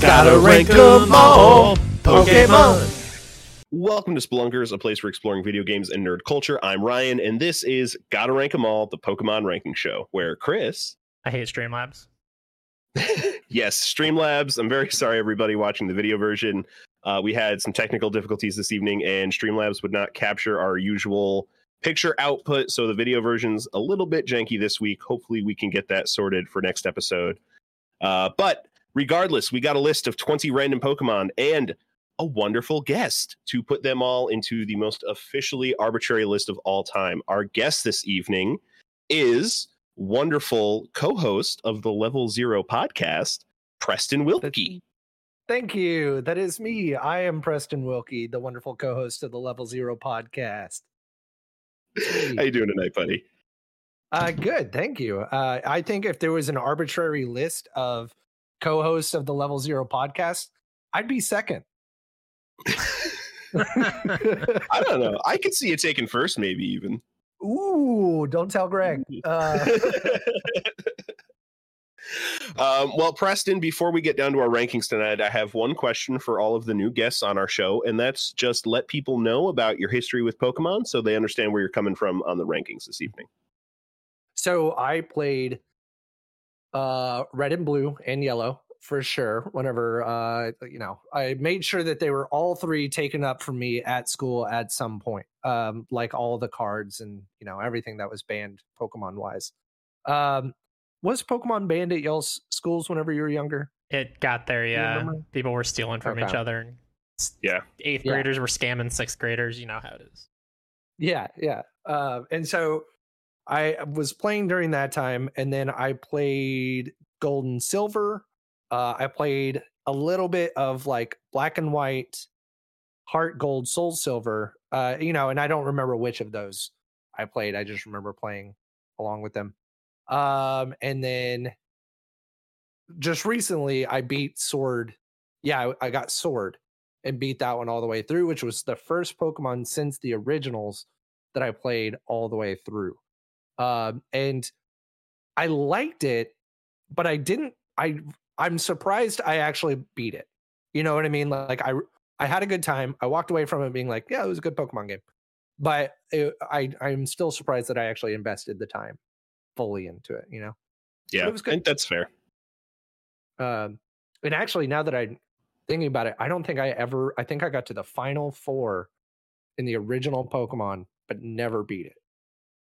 Gotta rank 'em all. Pokemon. Welcome to Spelunkers, a place for exploring video games and nerd culture. I'm Ryan, and this is Gotta Rank 'em All, the Pokemon ranking show, where Chris, I hate Streamlabs. yes, Streamlabs. I'm very sorry, everybody watching the video version. Uh, we had some technical difficulties this evening, and Streamlabs would not capture our usual picture output, so the video version's a little bit janky this week. Hopefully, we can get that sorted for next episode. Uh, but regardless, we got a list of 20 random Pokemon and a wonderful guest to put them all into the most officially arbitrary list of all time. Our guest this evening is wonderful co-host of the Level Zero podcast, Preston Wilkie. Thank you. That is me. I am Preston Wilkie, the wonderful co-host of the Level Zero podcast. How you doing tonight, buddy? Uh, good. Thank you. Uh, I think if there was an arbitrary list of co-hosts of the Level Zero podcast, I'd be second. I don't know. I could see you taking first, maybe even. Ooh, don't tell Greg. Uh, um, well, Preston, before we get down to our rankings tonight, I have one question for all of the new guests on our show, and that's just let people know about your history with Pokemon so they understand where you're coming from on the rankings this evening. so I played uh, red and blue and yellow for sure. Whenever uh, you know, I made sure that they were all three taken up from me at school at some point. Um, like all the cards and you know everything that was banned Pokemon wise. Um, was Pokemon banned at y'all's schools whenever you were younger? It got there, yeah. People were stealing from each other. And Yeah. Eighth Yeah. graders were scamming sixth graders. You know how it is. Yeah, yeah. Uh, and so I was playing during that time, and then I played Gold and Silver. Uh, I played a little bit of like Black and White, Heart Gold, Soul Silver. Uh, you know, and I don't remember which of those I played. I just remember playing along with them. Um, and then just recently I beat Sword. Yeah, I, I got Sword and beat that one all the way through, which was the first Pokemon since the originals that I played all the way through. Um, and I liked it, but I didn't. I I'm surprised I actually beat it. You know what I mean? Like I I had a good time. I walked away from it being like, yeah, it was a good Pokemon game. But it, I I'm still surprised that I actually invested the time fully into it. You know. Yeah, good. and that's fair. Um, and actually, now that I'm thinking about it, I don't think I ever. I think I got to the final four in the original Pokemon, but never beat it.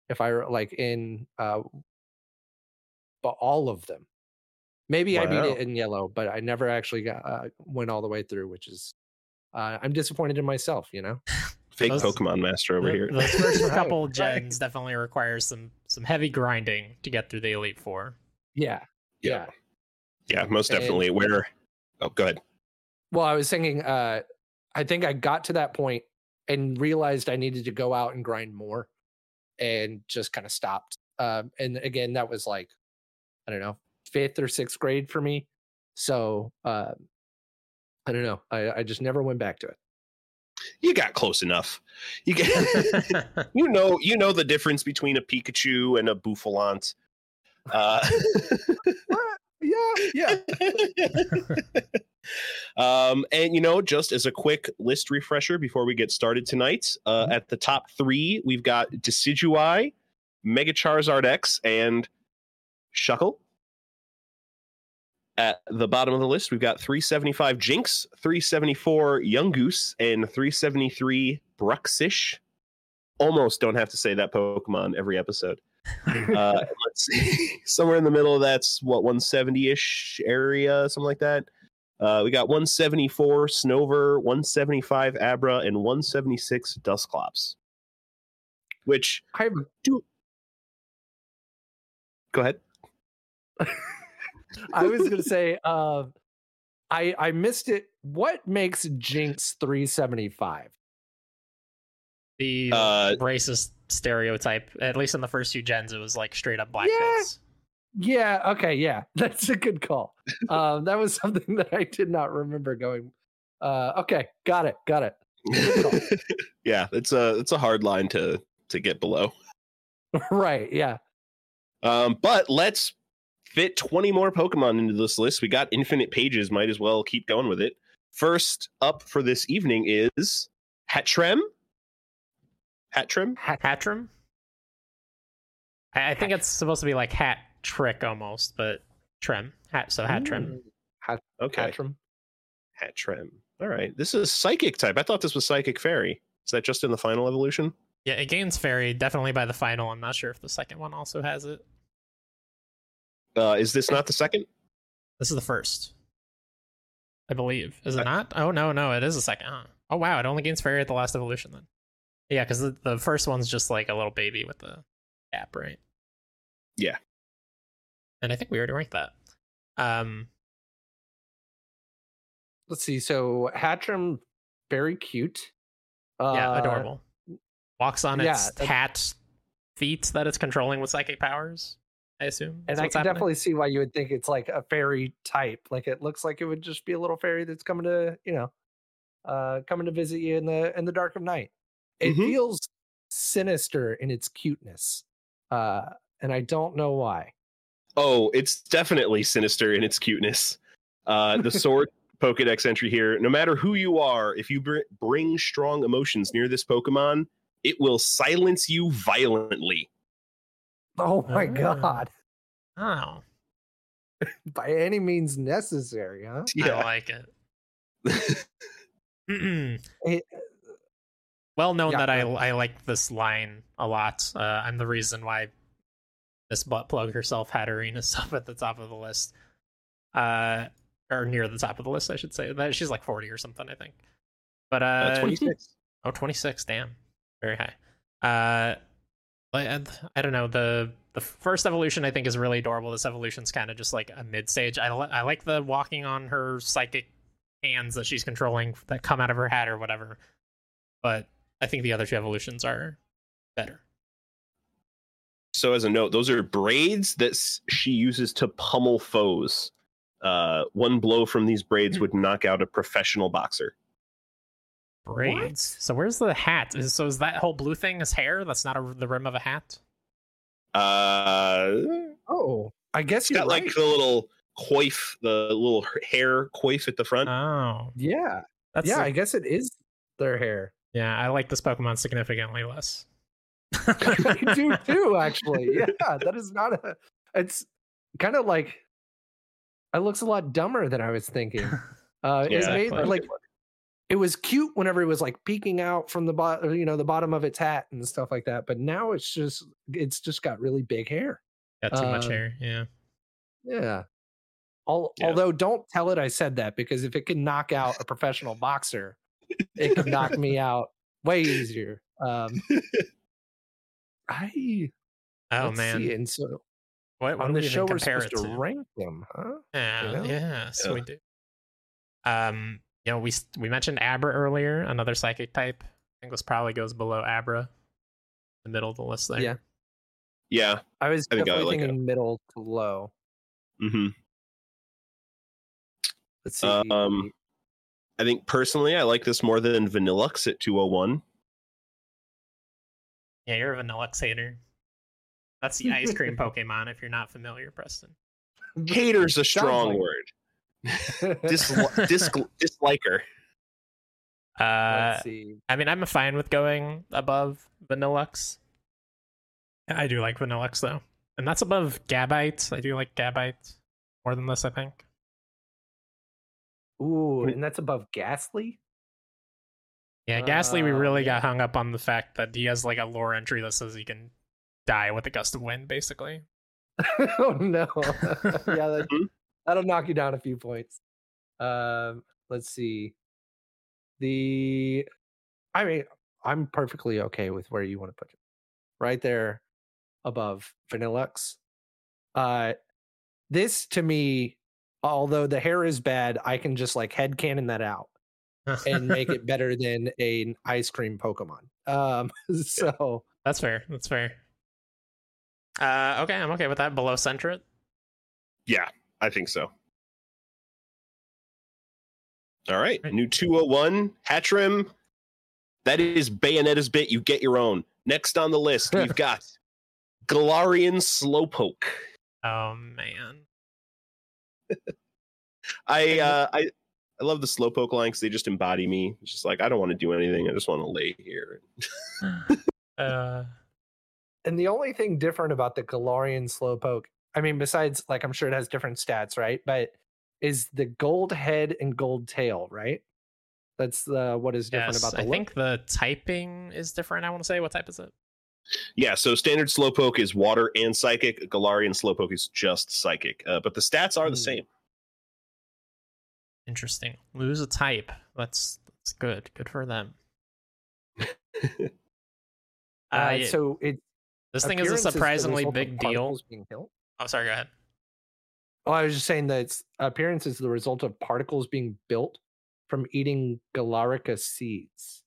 If I were, like in, uh, but all of them. Maybe I beat it in yellow, but I never actually got uh, went all the way through, which is. Uh, I'm disappointed in myself, you know. Fake Those- Pokemon master over The- here. Those first Right, couple right. gens definitely require some some heavy grinding to get through the Elite Four. Yeah, Yeah. yeah. Yeah, most And- definitely. Where? Oh, go ahead. Well, I was thinking, uh, I think I got to that point and realized I needed to go out and grind more and just kind of stopped. Um, and again, that was like, I don't know, fifth or sixth grade for me. So, uh, I don't know. I, I just never went back to it. You got close enough. You get. you know, you know the difference between a Pikachu and a Bouffalant. Uh, yeah, yeah. um, and you know, just as a quick list refresher before we get started tonight, uh, Mhm. at the top three we've got Decidueye, Mega Charizard X, and Shuckle. At the bottom of the list, we've got 375 Jynx, 374 Yungoos, and 373 Bruxish. Almost don't have to say that Pokemon every episode. Uh, let's see, somewhere in the middle that's what 170 ish area, something like that. Uh, we got 174 Snover, 175 Abra, and 176 Dusclops. Which I have, go ahead. I was gonna say, uh, I I missed it. What makes Jynx 375? the Uh, racist stereotype, at least in the first two gens, it was like straight up blackface. Yeah. Okay. Yeah, that's a good call. um, that was something that I did not remember going. Uh, okay, got it. Got it. Yeah, it's a it's a hard line to to get below. right. Yeah. Um, but let's fit 20 more Pokemon into this list. We got infinite pages, might as well keep going with it. First up for this evening is Hattrem. Hattrem? Hatrim. I, I think it's supposed to be like hat trick almost, but trim hat. So hat trim. Ooh, Hat, Okay. Hat trim. All right. This is psychic type. I thought this was psychic fairy. Is that just in the final evolution? Yeah, it gains fairy definitely by the final. I'm not sure if the second one also has it. Uh, is this not the second? This is the first, I believe. Is it not? Oh no, no, it is the second. Huh? Oh wow, it only gains fairy at the last evolution then. Yeah, because the, the first one's just like a little baby with the cap, right? Yeah. And I think we already ranked that. Um, Let's see. So Hatrim, very cute. Uh, yeah, adorable. Walks on yeah, its that- hat feet that it's controlling with psychic powers. I assume. And I can happening. definitely see why you would think it's like a fairy type. Like it looks like it would just be a little fairy that's coming to, you know, uh coming to visit you in the in the dark of night. It Mhm. feels sinister in its cuteness. Uh and I don't know why. Oh, it's definitely sinister in its cuteness. Uh, the sword Pokedex entry here. No matter who you are, if you br- bring strong emotions near this Pokemon, it will silence you violently. Oh my Ah. god. Oh, By any means necessary, huh? I like it. Mm-mm. It- well known Yeah, that I I like this line a lot. Uh, I'm the reason why this butt plug herself Hatterene stuff at the top of the list, uh, or near the top of the list, I should say. That she's like 40 or something, I think. But uh, Uh, 26. Oh, 26, damn. Very high. Uh I I don't know, the the first evolution I think is really adorable. This evolution's kind of just like a mid stage. I li- I like the walking on her psychic hands that she's controlling that come out of her hat or whatever. But I think the other two evolutions are better. So, as a note, those are braids that she uses to pummel foes. Uh, one blow from these braids would knock out a professional boxer. Braids. So where's the hat? Is, so is that whole blue thing is hair? That's not a, the rim of a hat? Uh, Oh, I guess it's you're got right. like the little coif, the little hair coif at the front. Oh. yeah. That's yeah, a- I guess it is their hair. yeah, I like this Pokemon significantly less. I do too, actually. Yeah, that is not a. It's kind of like it looks a lot dumber than I was thinking. Uh, Yeah, it made exactly. like it was cute whenever it was like peeking out from the bottom, you know, the bottom of its hat and stuff like that. But now it's just it's just got really big hair. Got too much Um, hair. Yeah. Yeah. Al- Yeah. Although, don't tell it I said that because if it can knock out a professional boxer, it can knock me out way easier. Um, I Oh let's man. see, and so What, what on the show we're supposed to to? rank them, huh? Yeah, know? yeah, so Yeah. we do. Um, you know, we we mentioned Abra earlier, another psychic type. I think this probably goes below Abra, the middle of the list there. Yeah. Yeah. I was I think I definitely like it. thinking middle to low. Mm hmm Let's see. Um, I think personally, I like this more than Vanillux at 201. Yeah, you're a Vanillux hater. That's the ice cream Pokemon. If you're not familiar, Preston. Hater's a strong word. Disli- dis- disliker. Uh, Let's see. I mean, I'm fine with going above Vanillux. I do like Vanillux though, and that's above Gabite. I do like Gabite more than this. I think. Ooh, and that's above Gastly. Yeah, Gastly, we Uh, really yeah. got hung up on the fact that he has like a lore entry that says he can die with a gust of wind, basically. oh no! yeah, that, Mhm. that'll knock you down a few points. Um, let's see. The, I mean, I'm perfectly okay with where you want to put it, right there above Vanillux. Uh, this to me, although the hair is bad, I can just like head cannon that out and make it better than an ice cream Pokemon. Um, so That's fair. That's fair. Uh, okay, I'm okay with that. Below Sentret. Yeah, I think so. All right, Right. new 201 Hatrim. That is Bayonetta's bit. You get your own. Next on the list, we've got Galarian Slowpoke. Oh man. I uh, I I love the slowpoke line because they just embody me. It's just like I don't want to do anything. I just want to lay here. uh, And the only thing different about the Galarian Slowpoke, I mean, besides like I'm sure it has different stats, right? But is the gold head and gold tail, right? That's uh, what is different yes, about the I look. think the typing is different. I want to say what type is it? Yeah, so standard slowpoke is water and psychic. Galarian slowpoke is just psychic, uh, but the stats are the Hmm. same. Interesting. Lose a type. That's that's good. Good for them. uh, so it this thing is a surprisingly big deal. being? Oh, sorry. Go ahead. Oh, I was just saying that its appearance is the result of particles being built from eating Galarica seeds.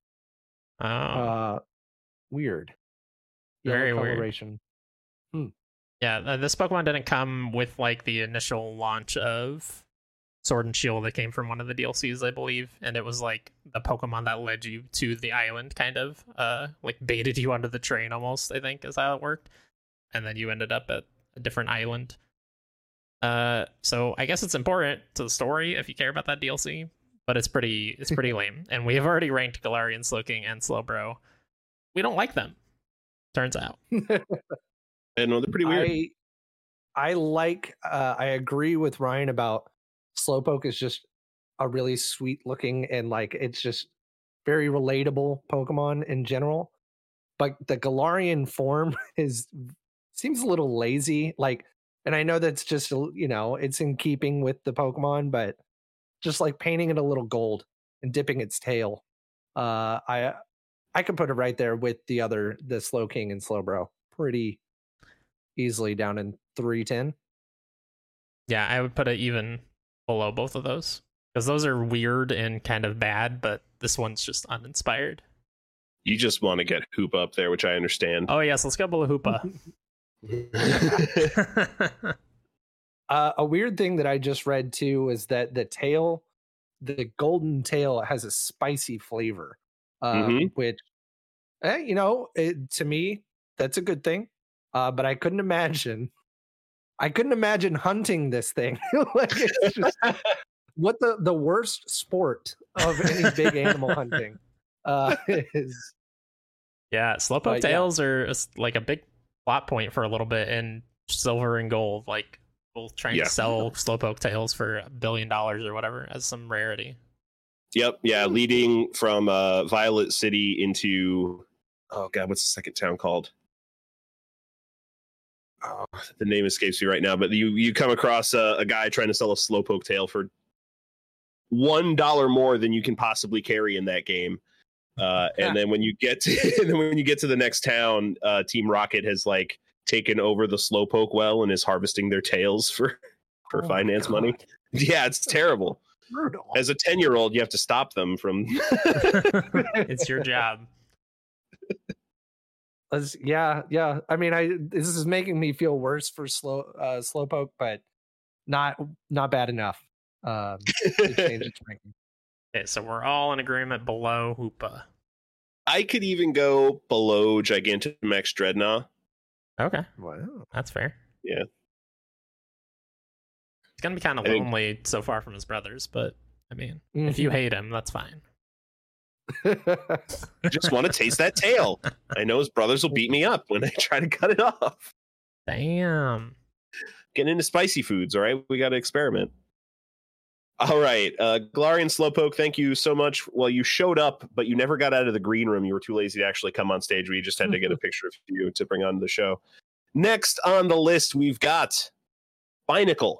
Oh, Uh, weird. Very weird. coloration. yeah. This Pokemon didn't come with like the initial launch of Sword and Shield that came from one of the DLCs, I believe, and it was like the Pokemon that led you to the island, kind of, uh, like baited you onto the train almost. I think is how it worked, and then you ended up at a different island. Uh, so I guess it's important to the story if you care about that DLC, but it's pretty it's pretty lame. And we have already ranked Galarian Slowking and Slowbro. We don't like them. Turns out. And no, they're pretty weird. I I like uh I agree with Ryan about Slowpoke is just a really sweet looking and like it's just very relatable Pokemon in general. But the Galarian form is seems a little lazy. Like and I know that's just you know, it's in keeping with the Pokemon, but just like painting it a little gold and dipping its tail. Uh I I could put it right there with the other the Slow King and Slowbro. Pretty easily down in 310. Yeah, I would put it even below both of those because those are weird and kind of bad, but this one's just uninspired. you just want to get Hoop up there, which I understand. Oh yes, let's go below Hoopa. Uh, a weird thing that I just read too is that the tail, the golden tail, has a spicy flavor, uh, Mhm. which, eh, you know, it, to me that's a good thing. Uh, but I couldn't imagine, I couldn't imagine hunting this thing. like it's just what the the worst sport of any big animal hunting uh, is. yeah, Slowpoke But, yeah. tails are s- like a big plot point for a little bit in silver and gold. Like both trying Yeah. to sell Slowpoke tails for a billion dollars or whatever as some rarity. Yep, yeah, leading from uh, Violet City into oh god, what's the second town called? Oh, the name escapes me right now. But you you come across a, a guy trying to sell a slowpoke tail for one dollar more than you can possibly carry in that game. Uh, and then when you get to and then when you get to the next town, uh, Team Rocket has like taken over the slowpoke well and is harvesting their tails for for Oh finance money. Yeah, it's terrible. brutal. As a ten year old, you have to stop them from it's your job. As- yeah, yeah. I mean, I this is making me feel worse for slow uh slowpoke, but not not bad enough. Um to change its ranking. Okay, so we're all in agreement below Hoopa. I could even go below Gigantamax Drednaw. Okay, Wow. that's fair. Yeah. It's gonna be kind of I think- lonely so far from his brothers, but I mean, if you hate him, that's fine. I just want to taste that tail. I know his brothers will beat me up when I try to cut it off. Damn. Getting into spicy foods, all right? We got to experiment. All right, uh, Galarian Slowpoke, thank you so much. Well, you showed up, but you never got out of the green room. You were too lazy to actually come on stage. We just had to get a picture of you to bring on the show. Next on the list, we've got Binacle,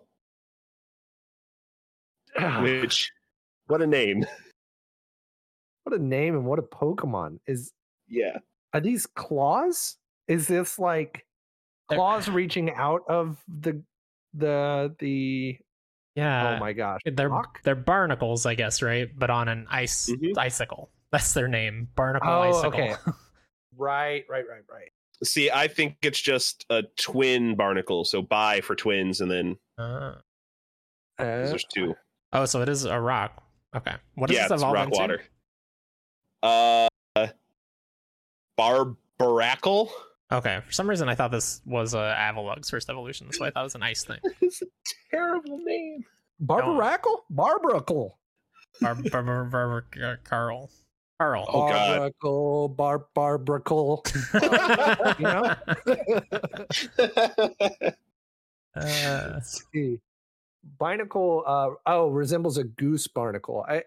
which, what a name. what a name and what a Pokemon. Is Yeah. are these claws? Is this like They're- claws reaching out of the the the Yeah. oh my gosh. They're rock? they're barnacles, I guess, right? But on an ice Mhm. icicle. That's their name. Barnacle Oh, icicle. okay. Right, right, right, right. See, I think it's just a twin barnacle. So bi for twins, and then Uh, 'cause Uh, there's two. oh, so it is a rock. Okay. What does yeah, this it's evolve rock into? water. Uh, barbaracle. Okay, for some reason I thought this was uh, Avalugg's first evolution, so I thought it was an ice thing. it's a terrible name. Barbaracle? Barbaracle. Bar- bar- bar- bar- bar- Carl. Carl. Oh, God. Barbaracle, bar barbracle. you know? Uh, Let's see. Binacle uh oh resembles a goose barnacle. I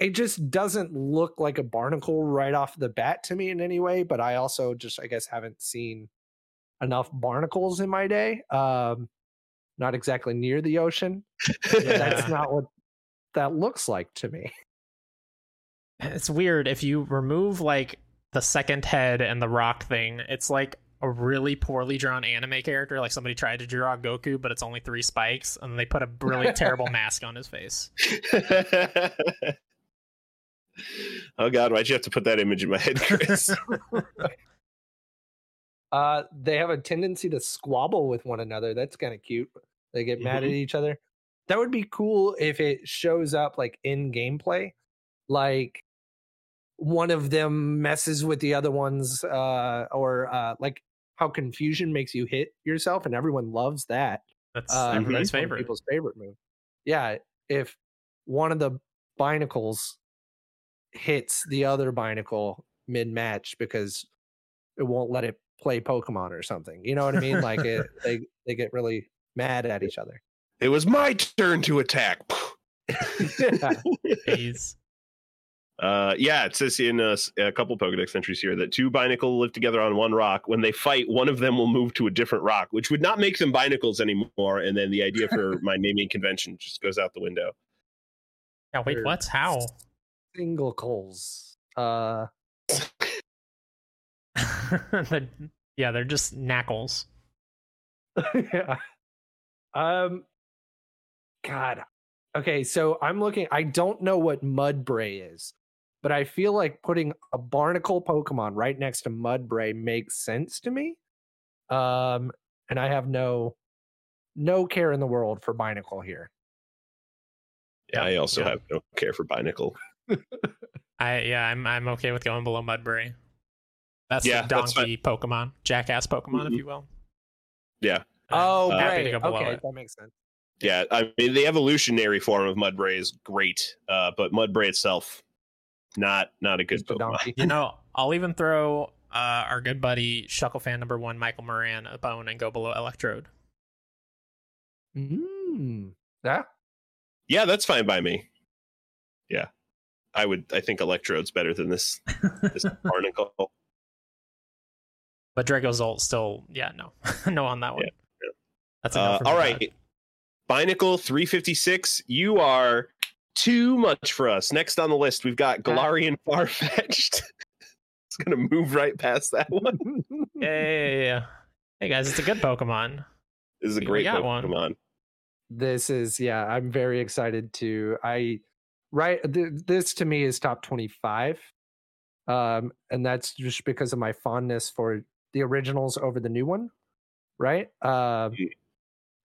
it just doesn't look like a barnacle right off the bat to me in any way, but I also just I guess haven't seen enough barnacles in my day. Um not exactly near the ocean. That's not what that looks like to me. it's weird if you remove like the second head and the rock thing. It's like a really poorly drawn anime character. Like somebody tried to draw Goku, but it's only three spikes, and they put a really terrible mask on his face. oh God, why'd you have to put that image in my head, Chris? Uh they have a tendency to squabble with one another. That's kind of cute. They get mad at each other. That would be cool if it shows up like in gameplay. Like one of them messes with the other ones uh or uh like how confusion makes you hit yourself and everyone loves that. That's Uh, everybody's that's favorite. People's favorite move. Yeah, if one of the binacles hits the other binacle mid match because it won't let it play Pokemon or something. You know what I mean? Like it, they they get really mad at each other. it was my turn to attack. yeah. Uh, yeah, it says in a couple Pokedex entries here that two Binacle live together on one rock. When they fight, one of them will move to a different rock, which would not make them Binacles anymore. And then the idea for my naming convention just goes out the window. Yeah, wait, what's? How? Single coals. Uh They're- yeah, they're just knackles. yeah. Um God. Okay, so I'm looking I don't know what Mudbray is, but I feel like putting a barnacle Pokemon right next to Mudbray makes sense to me. Um and I have no no care in the world for Binacle here. Yeah, I also yeah. have no care for Binacle. I yeah, I'm I'm okay with going below Mudbury. That's Yeah, the that's donkey Pokemon, jackass Pokemon, if Mhm. you will. Yeah. Oh, I'm right. to go below okay, it. that makes sense. Yeah, I mean the evolutionary form of Mudbray is great, uh, but Mudbray itself, not not a good Just Pokemon. donkey. You know, I'll even throw uh, our good buddy Shuckle fan number one, Michael Moran, a bone and go below Electrode. Mm. Yeah. Yeah, that's fine by me. Yeah, I would. I think Electrode's better than this this Barnacle. But Dracozolt still, yeah, no, no on that one. Yeah, yeah. That's a no Uh, for me, all bud. right, Binacle three fifty six. You are too much for us. Next on the list, we've got Galarian Farfetch'd. it's gonna move right past that one. Yeah, yeah, yeah, yeah. Hey guys, it's a good Pokemon. This is a We great got one. Pokemon. this is yeah i'm very excited to i right th- this to me is top 25 um and that's just because of my fondness for the originals over the new one right um Mhm.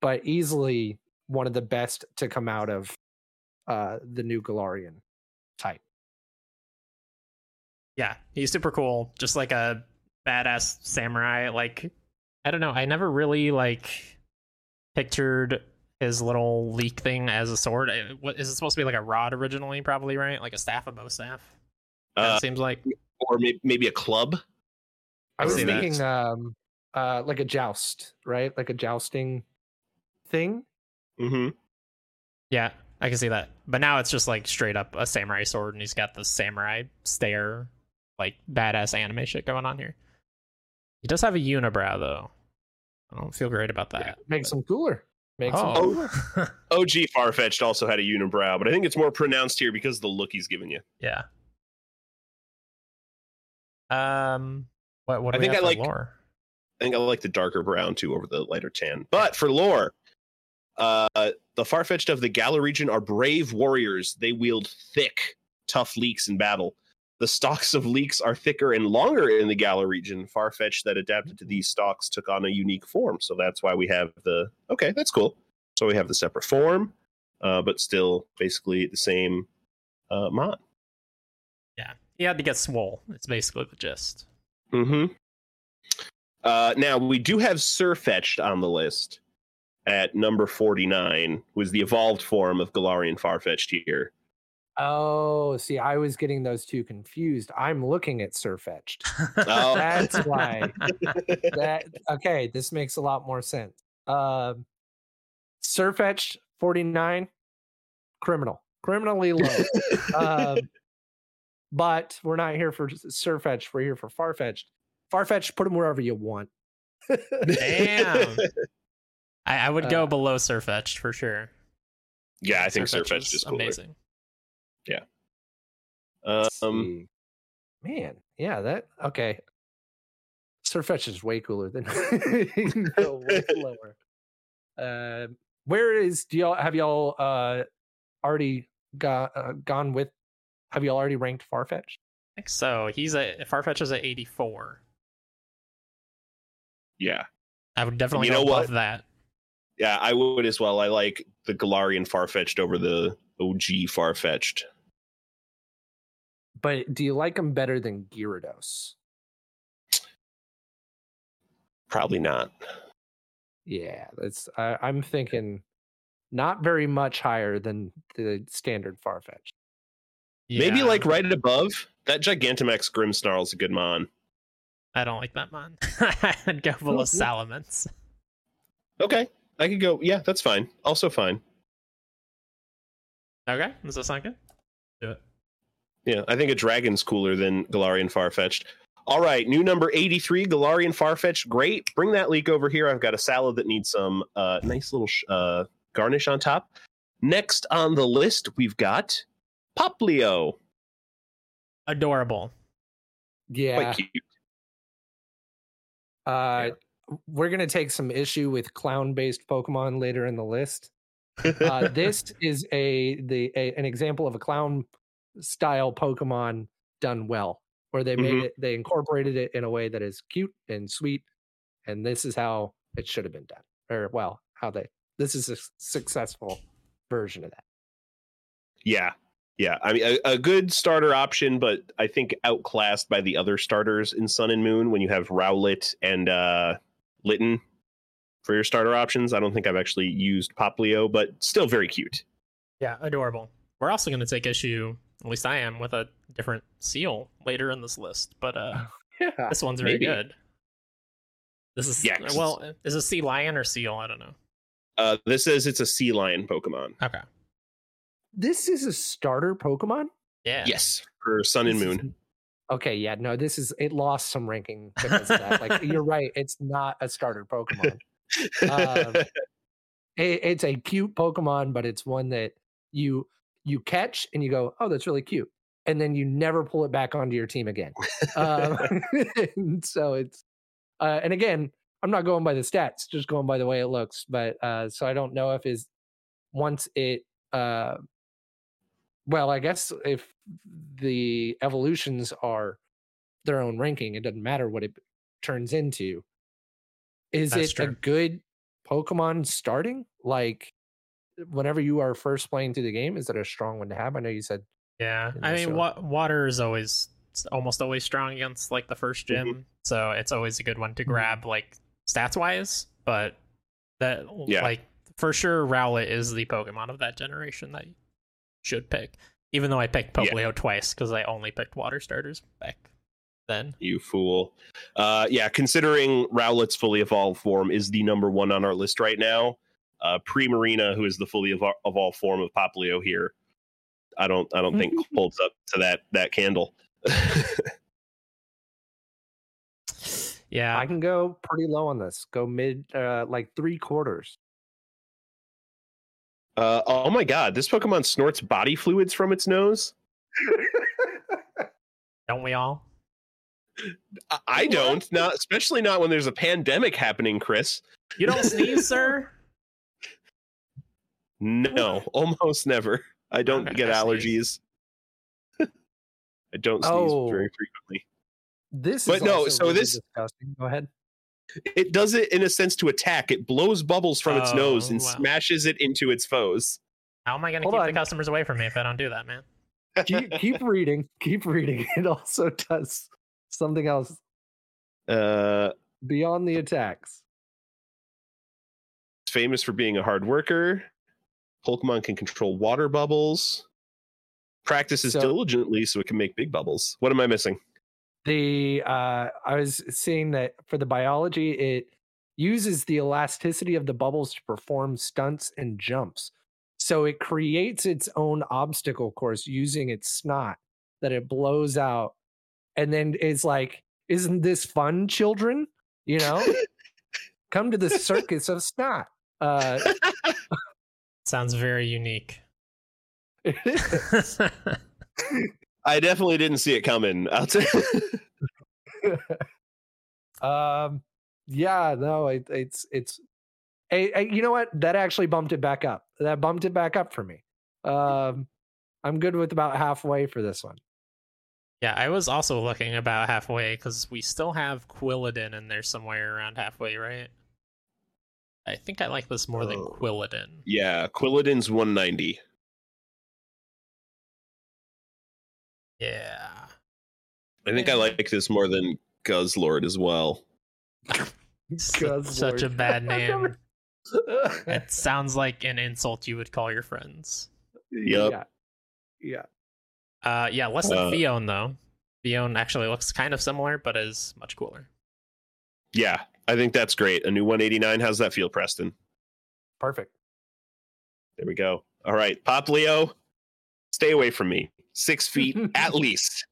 but easily one of the best to come out of uh the new galarian type Yeah, he's super cool. Just like a badass samurai. Like, I don't know. I never really like pictured his little leek thing as a sword. What is it supposed to be like a rod originally? Probably right, like a staff, a bow staff. Uh, it seems like. or maybe, maybe a club. i I was see that. thinking um uh like a joust right like a jousting thing hmm Yeah, I can see that. But now it's just like straight up a samurai sword, and he's got the samurai stare, like badass anime shit going on here. He does have a unibrow though. I don't feel great about that. makes them cooler makes them Oh, OG Farfetch'd also had a unibrow, but I think it's more pronounced here because of the look he's giving you. yeah. Um, what what I we think have I for like- lore? I think I like the darker brown too over the lighter tan. But for lore, uh, the Farfetch'd of the Galar region are brave warriors. They wield thick, tough leeks in battle. The stalks of leeks are thicker and longer in the Galar region. Farfetch'd that adapted to these stalks took on a unique form. So that's why we have the. Okay, that's cool. So we have the separate form, uh, but still basically the same uh, mod. Yeah, he had to get swole. It's basically the gist. Mm-hmm. Uh, now we do have Sirfetch'd on the list at number 49, who is the evolved form of Galarian Farfetch'd here. Oh, see, I was getting those two confused. I'm looking at Sirfetch'd. Oh. That's why. that okay, this makes a lot more sense. Um Sirfetch'd 49, criminal, criminally low. um, but we're not here for Sirfetch'd, we're here for Farfetch'd. Farfetch'd, put them wherever you want. Damn. I, I would go Uh, below Sirfetch'd for sure. yeah, I think Sirfetch'd Sirfetch'd is cooler. amazing. Let's Um, man, yeah, that okay. Surfetch is way cooler than no, way lower. Uh, where is do y'all have y'all uh already got uh, gone with? Have y'all already ranked Farfetch? I think so. He's a Farfetch is at 84. yeah. I would definitely You know above what? that. Yeah, I would as well. I like the Galarian Farfetch'd over the OG Farfetch'd. But do you like them better than Gyarados? Probably not. Yeah, that's. I, I'm thinking not very much higher than the standard Farfetch. Maybe like right above that Gigantamax Grimmsnarl is a good mon. I don't like that mon. I'd go below no. Mm-hmm. Salamence. Okay, I could go. Yeah, that's fine. Also fine. Okay, does that sound good? Do it. Yeah, I think a dragon's cooler than Galarian Farfetch'd. All right, new number 83, Galarian Farfetch'd. Great. Bring that leek over here. I've got a salad that needs some uh, nice little sh- uh, garnish on top. Next on the list, we've got Poplio. Adorable. Yeah, Quite cute. Uh, we're gonna take some issue with clown-based Pokemon later in the list. Uh, this is a the a, an example of a clown style Pokemon done well, where they made Mhm. it, they incorporated it in a way that is cute and sweet, and this is how it should have been done, or well, how they this is a successful version of that. Yeah. Yeah. I mean, a, a good starter option, but I think outclassed by the other starters in Sun and Moon when you have Rowlet and uh, Litten for your starter options. I don't think I've actually used Poplio, but still very cute. Yeah, adorable. We're also going to take issue, at least I am, with a different seal later in this list, but uh, Yeah, this one's very maybe. good. This is Yeah, 'cause well, is it sea lion or seal? I don't know. Uh, this is it's a sea lion Pokemon. Okay. this is a starter Pokemon. Yeah. Yes, for Sun and This is- Moon. Okay, yeah, no, this is it lost some ranking because of that. Like you're right, it's not a starter Pokemon. Um, it, it's a cute Pokemon, but it's one that you you catch and you go, oh, that's really cute, and then you never pull it back onto your team again. Um, so it's uh, and again, I'm not going by the stats, just going by the way it looks. But uh, so I don't know if is once it uh, well, I guess if the evolutions are their own ranking, it doesn't matter what it turns into. Is That's it a good Pokemon starting? Like whenever you are first playing through the game, is it a strong one to have? I know you said Yeah. in I mean, show. wa- water is always almost always strong against like the first gym, Mhm. so it's always a good one to Mhm. grab like stats wise. But that Yeah. like for sure, Rowlet is the Pokemon of that generation that you should pick. Even though I picked Yeah. Twice because I only picked water starters back then. You fool. Uh, yeah, considering Rowlet's fully evolved form is the number one on our list right now. Uh, Primarina, who is the fully evol- evolved form of Poplio here, I don't, I don't think holds up to that that candle. Yeah, I can go pretty low on this. Go mid, uh, like three quarters. uh, oh my god, this Pokemon snorts body fluids from its nose. don't we all? I, I don't, not especially not when there's a pandemic happening, Chris. You don't sneeze, sir. No, almost never. I don't get I allergies. I don't sneeze Oh. very frequently. This, But is no, so really this- disgusting. Go ahead. It does it in a sense to attack. It blows bubbles from its nose Oh, and wow. smashes it into its foes. How am I going to keep on. the customers away from me if I don't do that, man? keep, keep reading. Keep reading. It also does something else. Uh, Beyond the attacks. It's famous for being a hard worker. Pokemon can control water bubbles. Practices So- diligently so it can make big bubbles. What am I missing? The uh I was seeing that for the biology, it uses the elasticity of the bubbles to perform stunts and jumps. So it creates its own obstacle course using its snot that it blows out. And then it's like, isn't this fun, children? You know? Come to the circus of snot. Uh Sounds very unique. I definitely didn't see it coming. I'll tell um yeah no it, it's it's hey, hey, you know what that actually bumped it back up that bumped it back up for me um i'm good with about halfway for this one yeah, I was also looking about halfway because we still have Quilladin in there somewhere around halfway, right? I think I like this more than Oh. Quilladin. yeah, Quilladin's 190. Yeah. I think I like this more than Guzzlord as well. Su- Such a bad name. it sounds like an insult you would call your friends. Yep. yeah yeah Uh, yeah, less than Uh, Phione though. Phione actually looks kind of similar, but is much cooler. Yeah, I think that's great. A new 189. How's that feel, Preston? perfect There we go. All right, Poplio, stay away from me. Six feet at least,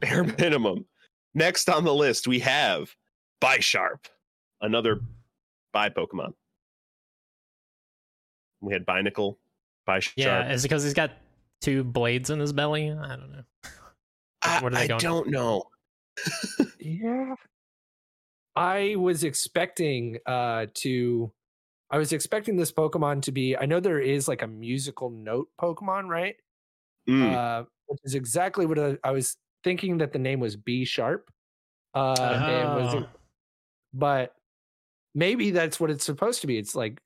bare minimum. Next on the list, we have Bisharp, another bi Pokemon. We had Binacle, Bisharp. Yeah, is it because he's got two blades in his belly? I don't know. I, what are they I don't know. yeah i was expecting uh to i was expecting this pokemon to be i know there is like a musical note pokemon right Mm, uh, which is exactly what I, I was thinking that the name was B sharp. Uh, and was Oh. but maybe that's what it's supposed to be. It's like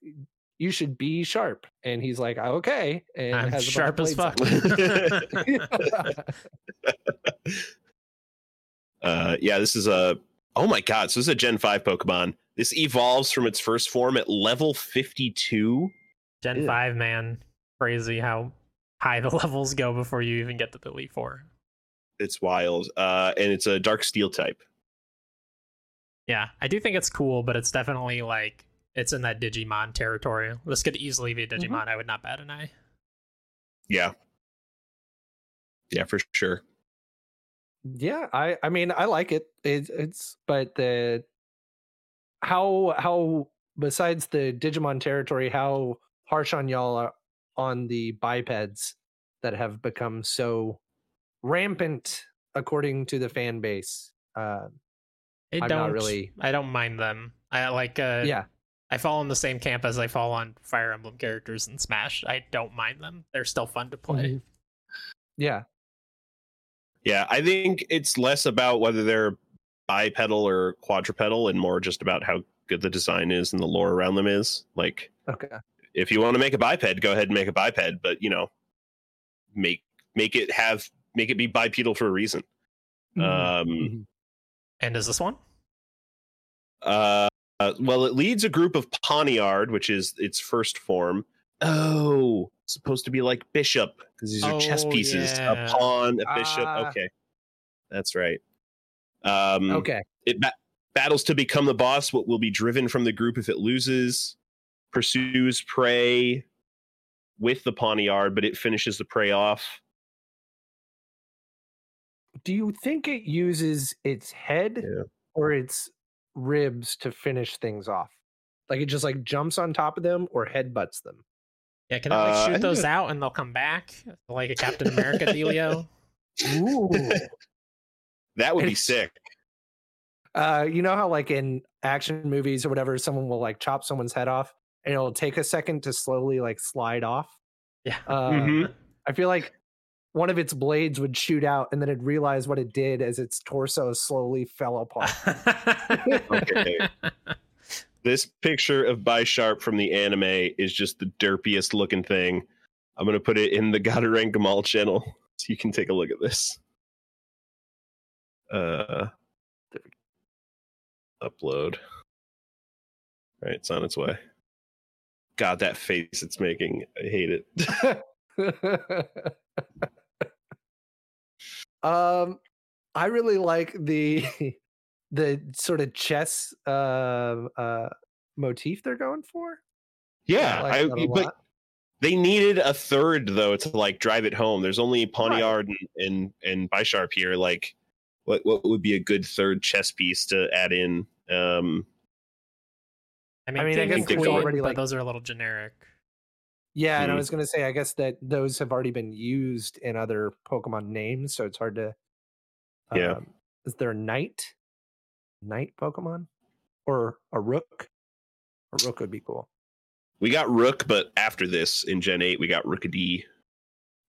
you should be sharp, and he's like, "Ah, okay, and I'm has a bunch of sharp as fuck. uh, yeah, this is a. Oh my god! So this is a Gen Five Pokemon. This evolves from its first form at level 52. Gen Yeah. 5, man. Crazy how high the levels go before you even get to the Elite Four. It's wild, uh, and it's a Dark Steel type. Yeah, I do think it's cool, but it's definitely like it's in that Digimon territory. This could easily be a Mm-hmm. Digimon. I would not bat an eye. Yeah. Yeah, for sure. Yeah, I I mean I like it. it. It's but the how how besides the Digimon territory, how harsh on y'all are on the bipeds that have become so rampant according to the fan base. Uh, I I'm not don't really- I don't mind them. I like uh yeah, I fall in the same camp as I fall on Fire Emblem characters in Smash. I don't mind them. They're still fun to play. Mhm. yeah, Yeah, I think it's less about whether they're bipedal or quadrupedal and more just about how good the design is and the lore around them is. Like, okay, if you want to make a biped, go ahead and make a biped, but you know, make make it have make it be bipedal for a reason. Mhm. Um, Mhm. And is this one? uh, uh, well, it leads a group of Pawniard, which is its first form. Oh, supposed to be like bishop because these are chess Oh, pieces. yeah. A pawn, a bishop. Ah. okay, that's right. Um, okay, It ba- battles to become the boss. What will be driven from the group if it loses. Pursues prey with the Pawniard, but it finishes the prey off. do you think it uses its head Yeah. or its ribs to finish things off? Like it just like jumps on top of them or headbutts them? Yeah, can I like Uh, shoot think those it- out and they'll come back? Like a Captain America dealio? Ooh. That would be sick. uh, you know how like in action movies or whatever, someone will like chop someone's head off and it'll take a second to slowly like slide off. Yeah. Uh, Mhm. I feel like one of its blades would shoot out and then it'd realize what it did as its torso slowly fell apart. Okay. This picture of Bisharp from the anime is just the derpiest looking thing. I'm gonna put it in the Gatorang Gamal channel so you can take a look at this. Uh, upload. All right, it's on its way. God, that face it's making. I hate it. um, I really like the the sort of chess uh uh motif they're going for. Yeah, like I, but lot. they needed a third though to like drive it home. There's only Pawniard and and, and Bisharp here. Like, what what would be a good third chess piece to add in? Um, I mean, I mean, I King guess and Queen, already, but like- those are a little generic. Yeah, and I Hmm. was gonna say, I guess that those have already been used in other Pokemon names, so it's hard to. Yeah. Um, is there a knight? Knight Pokemon, or a rook? A rook would be cool. we got Rook, but after this in Gen Eight, we got Rookidee,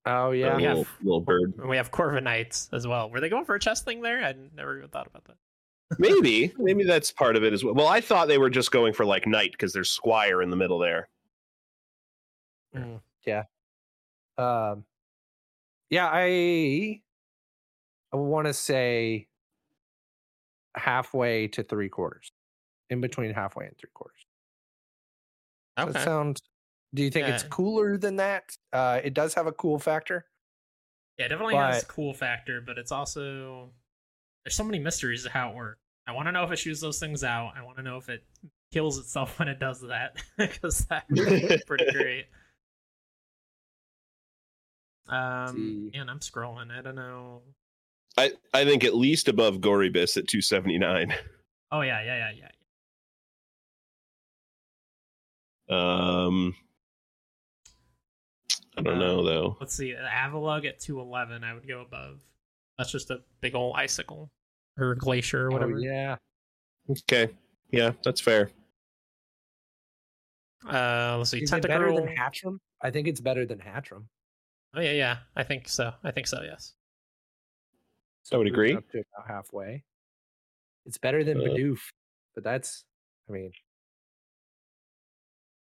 Oh yeah, Yeah. little, little bird. And we have Corviknights as well. Were they going for a chess thing there? I never even thought about that. Maybe, maybe that's part of it as well. Well, I thought they were just going for like Knight because there's Squire in the middle there. Mm, yeah. Um, yeah, I I want to say halfway to three quarters, in between halfway and three quarters. Okay. that sound? Do you think it's cooler than that? Uh, it does have a cool factor. Yeah, it definitely has But- cool factor, but it's also there's so many mysteries to how it works. I want to know if it shoots those things out. I want to know if it kills itself when it does that because that would be pretty great. Um, and I'm scrolling. I don't know. I I think at least above Gorebyss at 279. Oh yeah, yeah, yeah, yeah. Um, I don't know Um, though. Let's see. Avalugg at 211. I would go above. That's just a big old icicle or glacier or whatever. Oh, yeah. Okay, yeah, that's fair. Uh, let's see. Is it better than Tentacruel. Hattrem? I think it's better than Hattrem. Oh yeah, yeah. I think so. I think so. Yes. I would agree. Up to about halfway. It's better than Uh, Bidoof, but that's. I mean,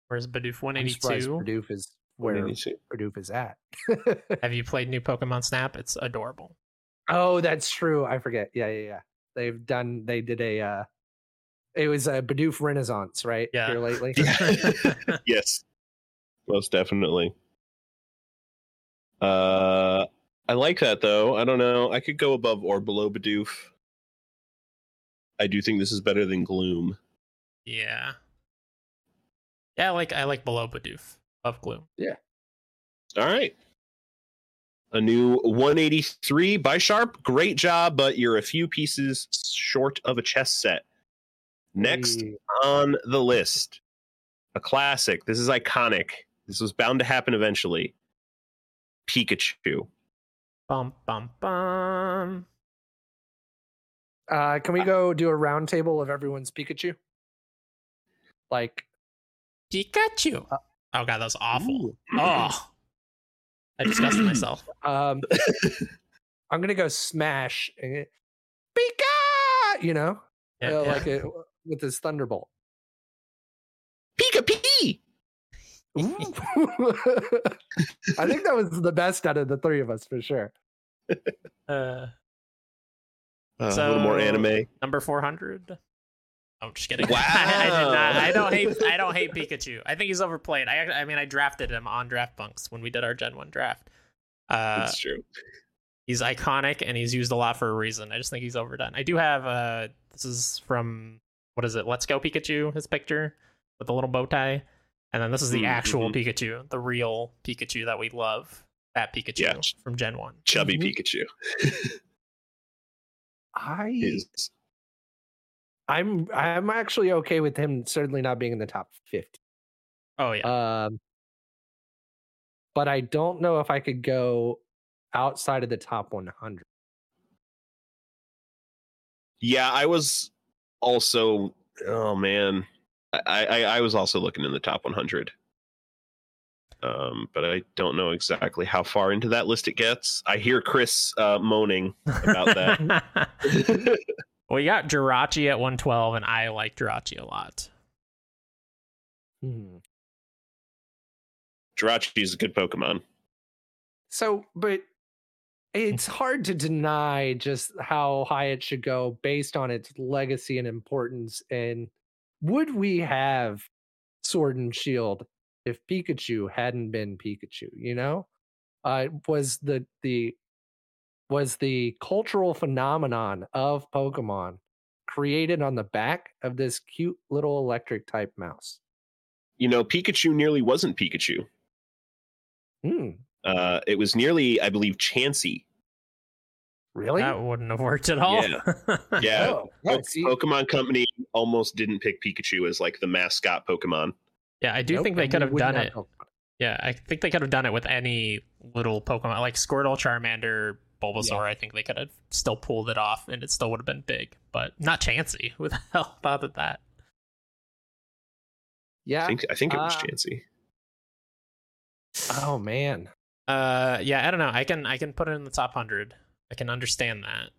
Where's Bidoof I'm 182? Bidoof is where 182. Bidoof is at. Have you played new Pokemon Snap? It's adorable. Oh, that's true. I forget. Yeah, yeah, yeah. They've done. They did a. uh It was a Bidoof Renaissance, right? Yeah. Here lately. yes, most definitely. Uh, I like that though. I don't know. I could go above or below Bidoof. I do think this is better than Gloom. yeah. Yeah, I like I like below Bidoof of Gloom. Yeah. All right. A new 183 Bisharp. Great job, but you're a few pieces short of a chess set. Next Hey, on the list, a classic. This is iconic. This was bound to happen eventually. Pikachu. Bum bum bum. Uh, can we go do a round table of everyone's Pikachu? Like, Pikachu. Uh, oh god, that was awful. ooh. Oh. I disgusted myself. um, I'm gonna go smash. and it- Pika, you know, Yeah, uh, yeah. like it, with his thunderbolt. Pika P. I think that was the best out of the three of us for sure. Uh, Uh, a little more anime. number 400. I'm just kidding. Wow. I, did not. I don't hate. I don't hate Pikachu. I think he's overplayed. I. I mean, I drafted him on Draft Bunks when we did our Gen One draft. Uh, That's true. he's iconic and he's used a lot for a reason. I just think he's overdone. I do have. Uh, this is from what is it? Let's Go Pikachu. His picture with the little bow tie, and then this is the Mm, actual mhm. Pikachu, the real Pikachu that we love. That Pikachu Yeah. from Gen One. Chubby Mhm. Pikachu I is. I'm I'm actually okay with him certainly not being in the top 50. Oh yeah. Um, but I don't know if I could go outside of the top 100. Yeah, I was also. Oh man, I, I I was also looking in the top 100. Um, but I don't know exactly how far into that list it gets. I hear Chris uh, moaning about that. we got Jirachi at 112, and I like Jirachi a lot. Hmm. Jirachi is a good Pokemon. So, but it's hard to deny just how high it should go based on its legacy and importance. And would we have Sword and Shield if Pikachu hadn't been Pikachu? You know, uh, was the the was the cultural phenomenon of Pokemon created on the back of this cute little electric type mouse? You know, Pikachu nearly wasn't Pikachu. Hmm. Uh, it was nearly, I believe, Chansey. Really? That wouldn't have worked at all. Yeah. Yeah, Oh, yeah, Po- Pokemon Company almost didn't pick Pikachu as like the mascot Pokemon. Yeah, I do nope, think they could have done it. Pokemon. Yeah, I think they could have done it with any little Pokemon, like Squirtle, Charmander, Bulbasaur. I think they could have still pulled it off, and it still would have been big, but not Chansey. Who the hell thought of that? Yeah. I think I think it was Uh, Chansey. Oh man. Uh, yeah, I don't know. I can I can put it in the top hundred. I can understand that.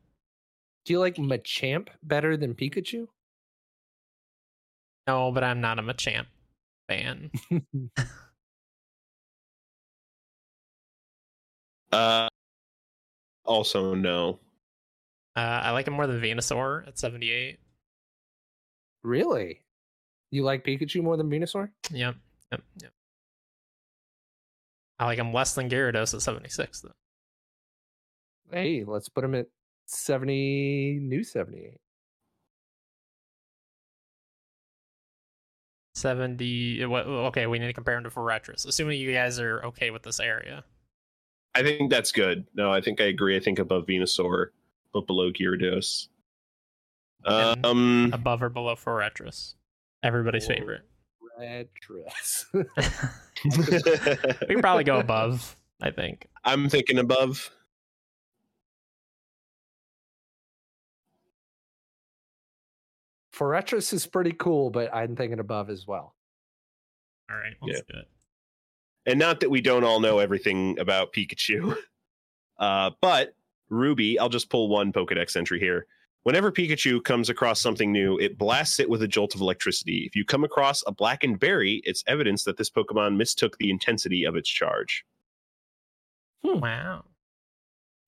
Do you like Machamp better than Pikachu? No, but I'm not a Machamp fan. Uh, also no. Uh, I like him more than Venusaur at 78. really? You like Pikachu more than Venusaur? Yep, yep, yep. I like him less than Gyarados at 76 though. Hey, let's put him at 70, new 78. 70. What? Okay, we need to compare them to Forretress. Assuming you guys are okay with this area. I think that's good. No, I think I agree. I think above Venusaur, but below Gyarados. And- Um, above or below Forretress. Everybody's Whoa. favorite. Red we can probably go above, I think. I'm thinking above. Forretress is pretty cool, but I'm thinking above as well. All right, let's do it. And not that we don't all know everything about Pikachu. Uh, but Ruby, I'll just pull one Pokedex entry here. Whenever Pikachu comes across something new, it blasts it with a jolt of electricity. If you come across a blackened berry, it's evidence that this Pokemon mistook the intensity of its charge. Wow.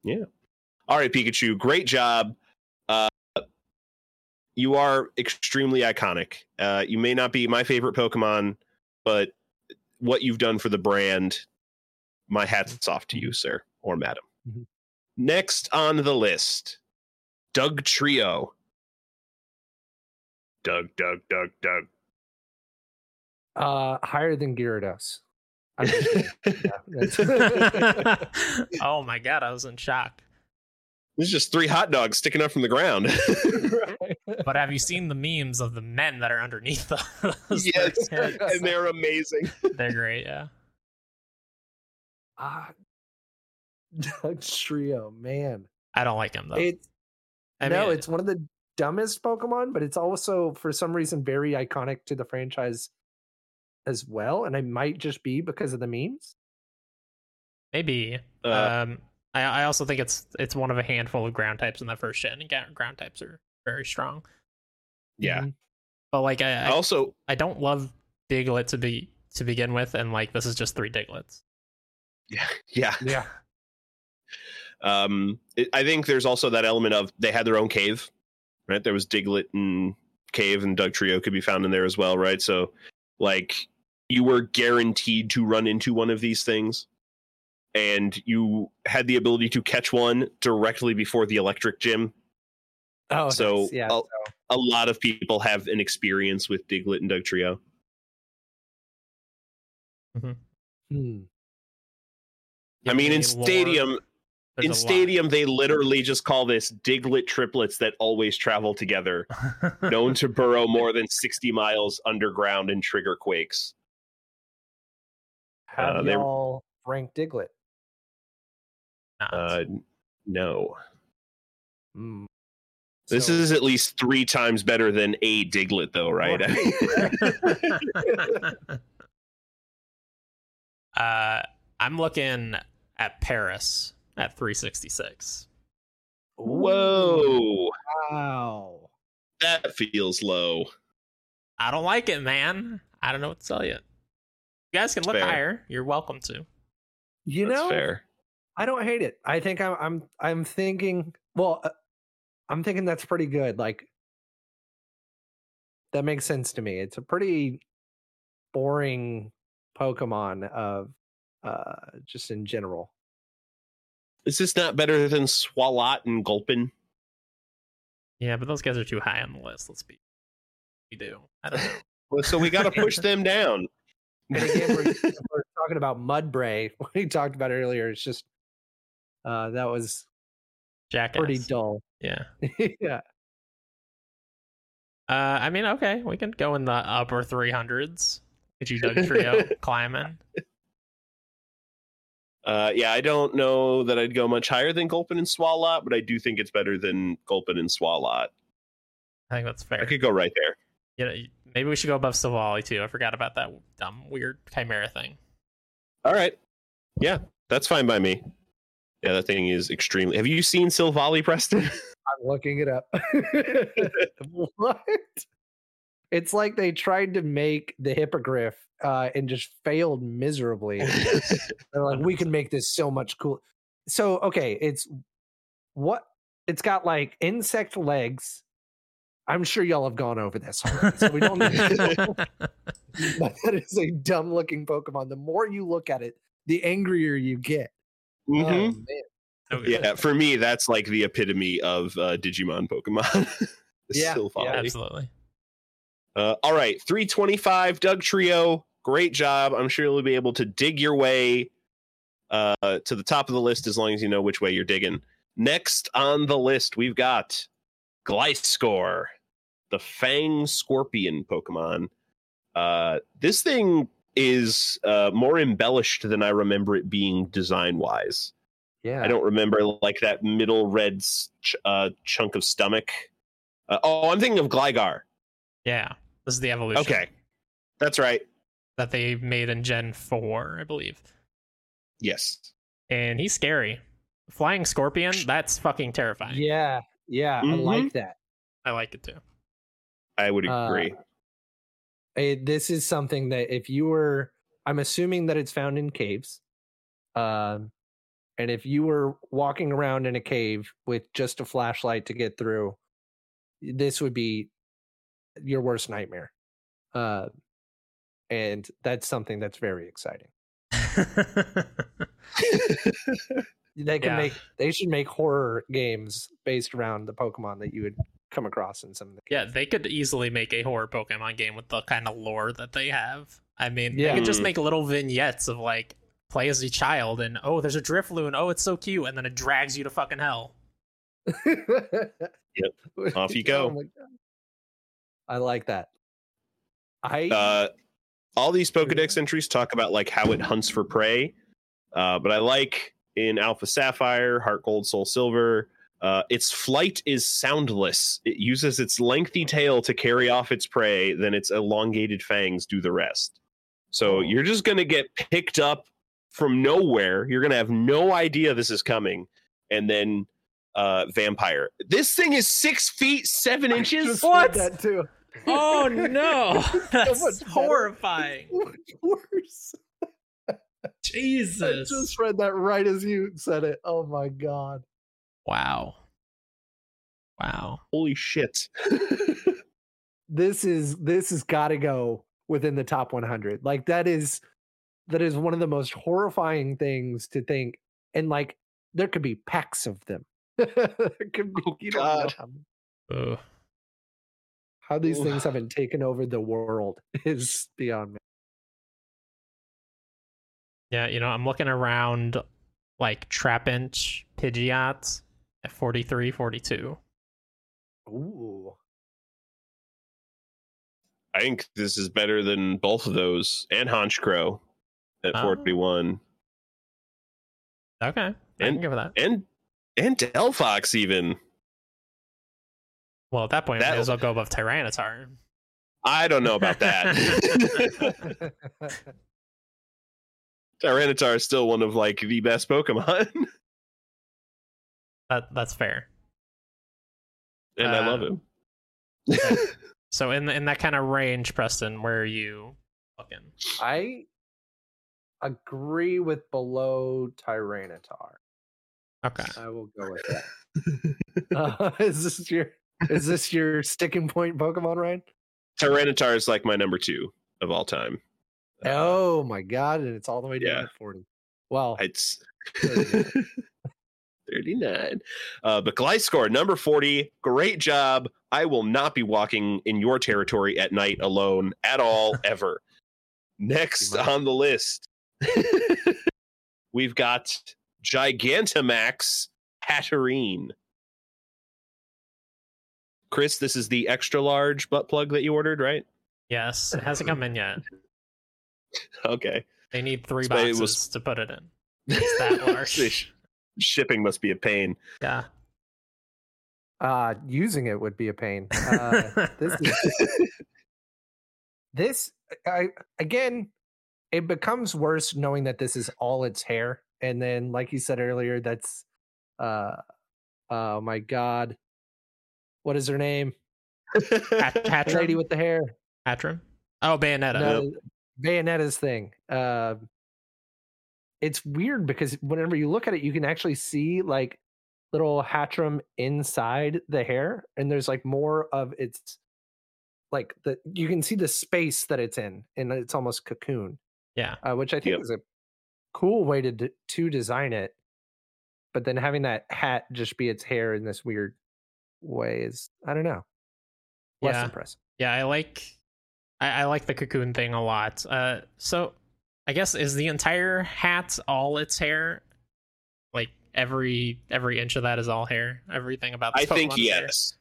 Yeah. All right, Pikachu, great job. Uh, you are extremely iconic. Uh, you may not be my favorite Pokemon, but what you've done for the brand, my hat's off to you, sir or madam. Mhm. Next on the list, Dugtrio. Doug, Doug, Doug, Doug. Uh, higher than Gyarados. I'm. Yeah, that's- oh my god, I was in shock. There's just three hot dogs sticking up from the ground. But have you seen the memes of the men that are underneath those? yes, They're, and they're amazing. they're great, yeah. Ah, Dugtrio, man. I don't like him though. It I no, mean, it's one of the dumbest Pokemon, but it's also for some reason very iconic to the franchise as well. And it might just be because of the memes. maybe. Uh, um, I, I also think it's it's one of a handful of ground types in that first gen, and ground types are very strong. yeah. Mhm. But like, I I, Also, I don't love Diglett to be to begin with, and like this is just three Digletts. yeah, yeah. Yeah. Um, it, I think there's also that element of they had their own cave, right? There was Diglett and cave, and Dugtrio could be found in there as well, right? So, like, you were guaranteed to run into one of these things, and you had the ability to catch one directly before the electric gym. Oh, so, nice. yeah. a, a lot of people have an experience with Diglett and Dugtrio. Hmm. I mean, in. Stadium, There's in a lot. Stadium, they literally just call this Diglett triplets that always travel together. known to burrow more than 60 miles underground and trigger quakes. Have uh, they- y'all rank Diglett? Not. Uh, no. Mm. This So- is at least three times better than a Diglett, though, right? uh, I'm looking at Paras at 366. Whoa. Wow. That feels low. I don't like it, man. I don't know what to tell you. You guys can look Fair. higher. You're welcome to. You That's know, fair. I don't hate it. I think I'm I'm I'm thinking. Well, uh, I'm thinking that's pretty good. Like that makes sense to me. It's a pretty boring Pokemon of uh just in general. Is this not better than Swalot and Gulpin? Yeah, but those guys are too high on the list. Let's be. We do. I don't know. Well, so we got to push them down. And again, we're, we're talking about Mudbray. We talked about earlier. It's just uh that was Jackass. pretty dull. Yeah. yeah. Uh, I mean, okay, we can go in the upper 300s. Get you Dugtrio climbing. Uh, yeah, I don't know that I'd go much higher than Gulpin and Swalot, but I do think it's better than Gulpin and Swalot. I think that's fair. I could go right there. You know, maybe we should go above Silvally too. I forgot about that dumb, weird Chimera thing. All right. Yeah, that's fine by me. Yeah, that thing is extremely. Have you seen Silvally, Preston? I'm looking it up. what? It's like they tried to make the hippogriff uh, and just failed miserably. They're like, we can make this so much cool. So okay, it's what it's got like insect legs. I'm sure y'all have gone over this already, so we don't need to but that is a dumb looking Pokemon. The more you look at it, the angrier you get. Oh, Mhm. man. Okay. Yeah, for me, that's like the epitome of uh, Digimon Pokemon. Yeah, yeah, Absolutely. Uh, all right, 325, Dugtrio. Great job. I'm sure you'll be able to dig your way uh, to the top of the list as long as you know which way you're digging. Next on the list, we've got Gliscor, the Fang Scorpion Pokemon. Uh, this thing is uh, more embellished than I remember it being design wise. Yeah. I don't remember like that middle red ch- uh, chunk of stomach. Uh, oh, I'm thinking of Gligar. Yeah. This is the evolution Okay, that's right. that they made in Gen 4, I believe. Yes. And he's scary. Flying Scorpion, that's fucking terrifying. Yeah. Yeah. I Mhm. like that. I like it too. I would Uh, agree. Eh, this is something that if you were i'm assuming that it's found in caves um and if you were walking around in a cave with just a flashlight to get through this would be your worst nightmare uh and that's something that's very exciting they can Yeah. make they should make horror games based around the pokemon that you would come across in some of the yeah, they could easily make a horror Pokemon game with the kind of lore that they have. I mean, Yeah. they could just make little vignettes of like play as a child and oh, there's a Drifloon. Oh, it's so cute, and then it drags you to fucking hell. Yep. Off you go. Oh my God. I like that. I uh, all these Pokedex entries talk about like how it hunts for prey, uh, but I like in Alpha Sapphire, Heart Gold, Soul Silver. Uh, its flight is soundless. It uses its lengthy tail to carry off its prey, then its elongated fangs do the rest. So you're just going to get picked up from nowhere. You're going to have no idea this is coming. And then uh, Vampire. This thing is six feet, seven I inches. just What? read that too. Oh no, much that's better. horrifying. Much worse. Jesus. I just read that right as you said it. Oh my god. Wow. Wow. Holy shit. This is this has got to go within the top 100. Like that is that is one of the most horrifying things to think and like there could be packs of them. there could be Oh, you don't know God. how, how these Ooh. things haven't taken over the world is beyond me. Yeah, you know, I'm looking around like Trapinch, Pidgeot at 43, 42. Ooh. I think this is better than both of those and Honchkrow at Oh. 41 Okay. I can And- give it that. and and Delphox even. Well, at that point, That- we may as well go above Tyranitar. I don't know about that. Tyranitar is still one of like the best Pokemon, That that's fair. and I Uh, love him. So in in that kind of range, Preston, where are you looking? I agree with below Tyranitar. Okay. I will go with that. uh, is this your is this your sticking point Pokemon, Ryan? Tyranitar is like my number two of all time. Uh, Oh my god, and it's all the way down yeah. to 40. Well, It's 39. 39. Uh, but Gliscor, number 40, great job. I will not be walking in your territory at night alone at all, ever. Next on the list, we've got Gigantamax Hatterene. Chris, this is the extra large butt plug that you ordered, right? Yes, it hasn't come in yet. Okay. They need three So boxes was- to put it in. It's that large. The sh- Shipping must be a pain. Yeah. uh using it would be a pain. Uh, this is this I again it becomes worse knowing that this is all its hair and then like you said earlier that's uh oh my god what is her name Hat- the lady with the hair Hattrem? Oh, Bayonetta. no, bayonetta's thing uh it's weird because whenever you look at it you can actually see like little Hattrem inside the hair and there's like more of its like the you can see the space that it's in and it's almost cocoon Yeah. uh, which i think Yep. is a cool way to d- to design it but then having that hat just be its hair in this weird way is i don't know less Yeah. impressive Yeah, I like I, I like the cocoon thing a lot. Uh so I guess is the entire hat all its hair? Like every every inch of that is all hair? Everything about I this think Pokemon's hair? yes.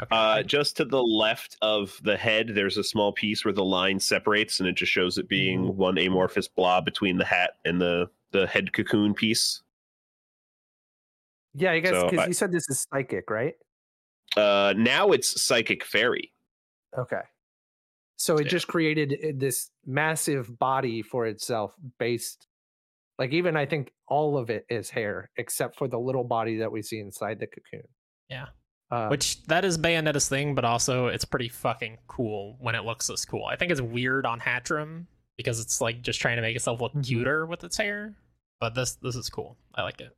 Okay. Uh, just to the left of the head, there's a small piece where the line separates, and it just shows it being Mhm. one amorphous blob between the hat and the the head cocoon piece. yeah i guess because I- you said this is psychic right Uh, now it's psychic fairy. Okay. So it Yeah. just created uh, this massive body for itself based like even I think all of it is hair except for the little body that we see inside the cocoon. Yeah. Uh, Which that is Bayonetta's thing, but also it's pretty fucking cool when it looks this cool. I think it's weird on Hattrem because it's like just trying to make itself look Mhm. cuter with its hair. But this this is cool. I like it.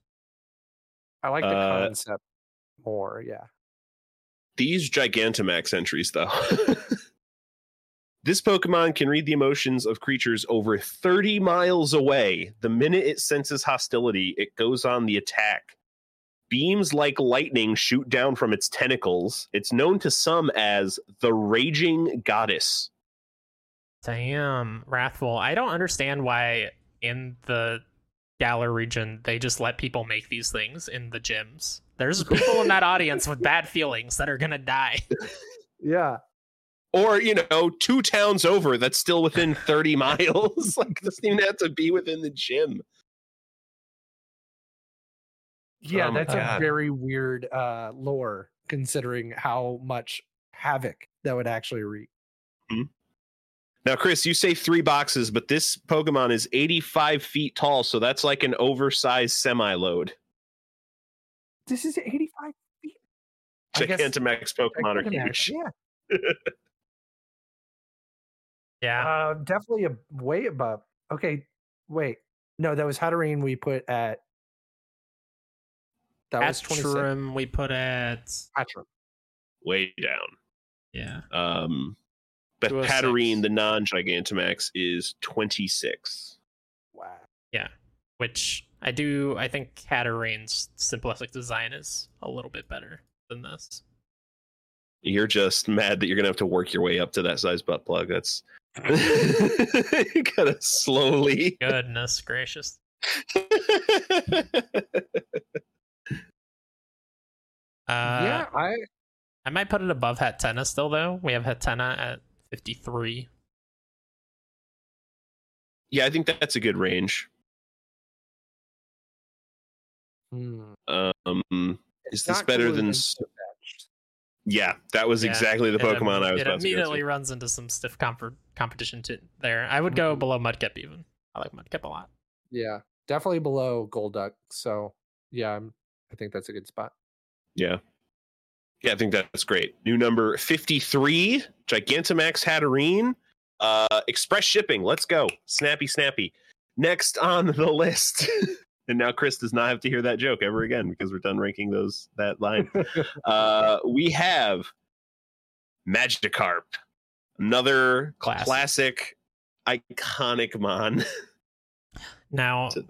I like the uh, concept more, yeah. These Gigantamax entries, though. this Pokemon can read the emotions of creatures over 30 miles away. The minute it senses hostility, it goes on the attack. Beams like lightning shoot down from its tentacles. It's known to some as the Raging Goddess. Damn, Wrathful. I don't understand why in the Galar region they just let people make these things in the gyms. There's people in that audience with bad feelings that are gonna die. Yeah. Or, you know, two towns over that's still within 30 miles. like, doesn't even have to be within the gym. Yeah, Oh that's God. a very weird uh lore considering how much havoc that would actually wreak. Now, Chris, you say three boxes, but this Pokemon is 85 feet tall, so that's like an oversized semi load. This is 85 feet. Gigantamax Pokemon are huge. Yeah. Yeah. Uh, definitely a way above. Okay, wait. No, that was Hatterene we put at. That was 26. Hattrem we put at Hattrem. Way down. yeah. Um, but 206. Hatterene, the non Gigantamax, is 26. Wow. Yeah. Which I do I think Hatterene's simplistic design is a little bit better than this. You're just mad that you're going to have to work your way up to that size butt plug. That's. You gotta slowly. Goodness gracious. Uh, yeah, I I might put it above Hatterene still though. We have Hatterene at 53. yeah, I think that's a good range. hmm, Um, is this better than? Yeah, that was Yeah, exactly the Pokemon im- I was It about to go immediately to. runs into some stiff comp- competition to there. I would go Mhm. below Mudkip even. I like Mudkip a lot. Yeah, definitely below Golduck. So yeah, I'm, I think that's a good spot. Yeah. Yeah, I think that's great. New number 53, Gigantamax Hatterene. Uh, express shipping. Let's go. Snappy, snappy. Next on the list, and now Chris does not have to hear that joke ever again because we're done ranking those that line. uh, we have Magikarp, another Classic. classic, iconic mon Now, the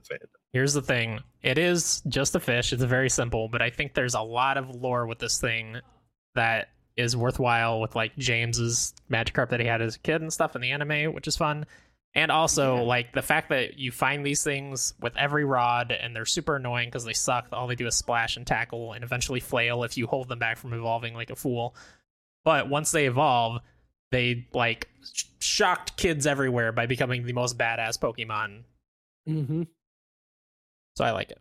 here's the thing it is just a fish, it's very simple, but I think there's a lot of lore with this thing that is worthwhile with like James's Magikarp that he had as a kid and stuff in the anime, which is fun. And also, Yeah. like the fact that you find these things with every rod, and they're super annoying because they suck. All they do is splash and tackle, and eventually flail if you hold them back from evolving like a fool. But once they evolve, they like sh- shocked kids everywhere by becoming the most badass Pokemon. hmm So I like it.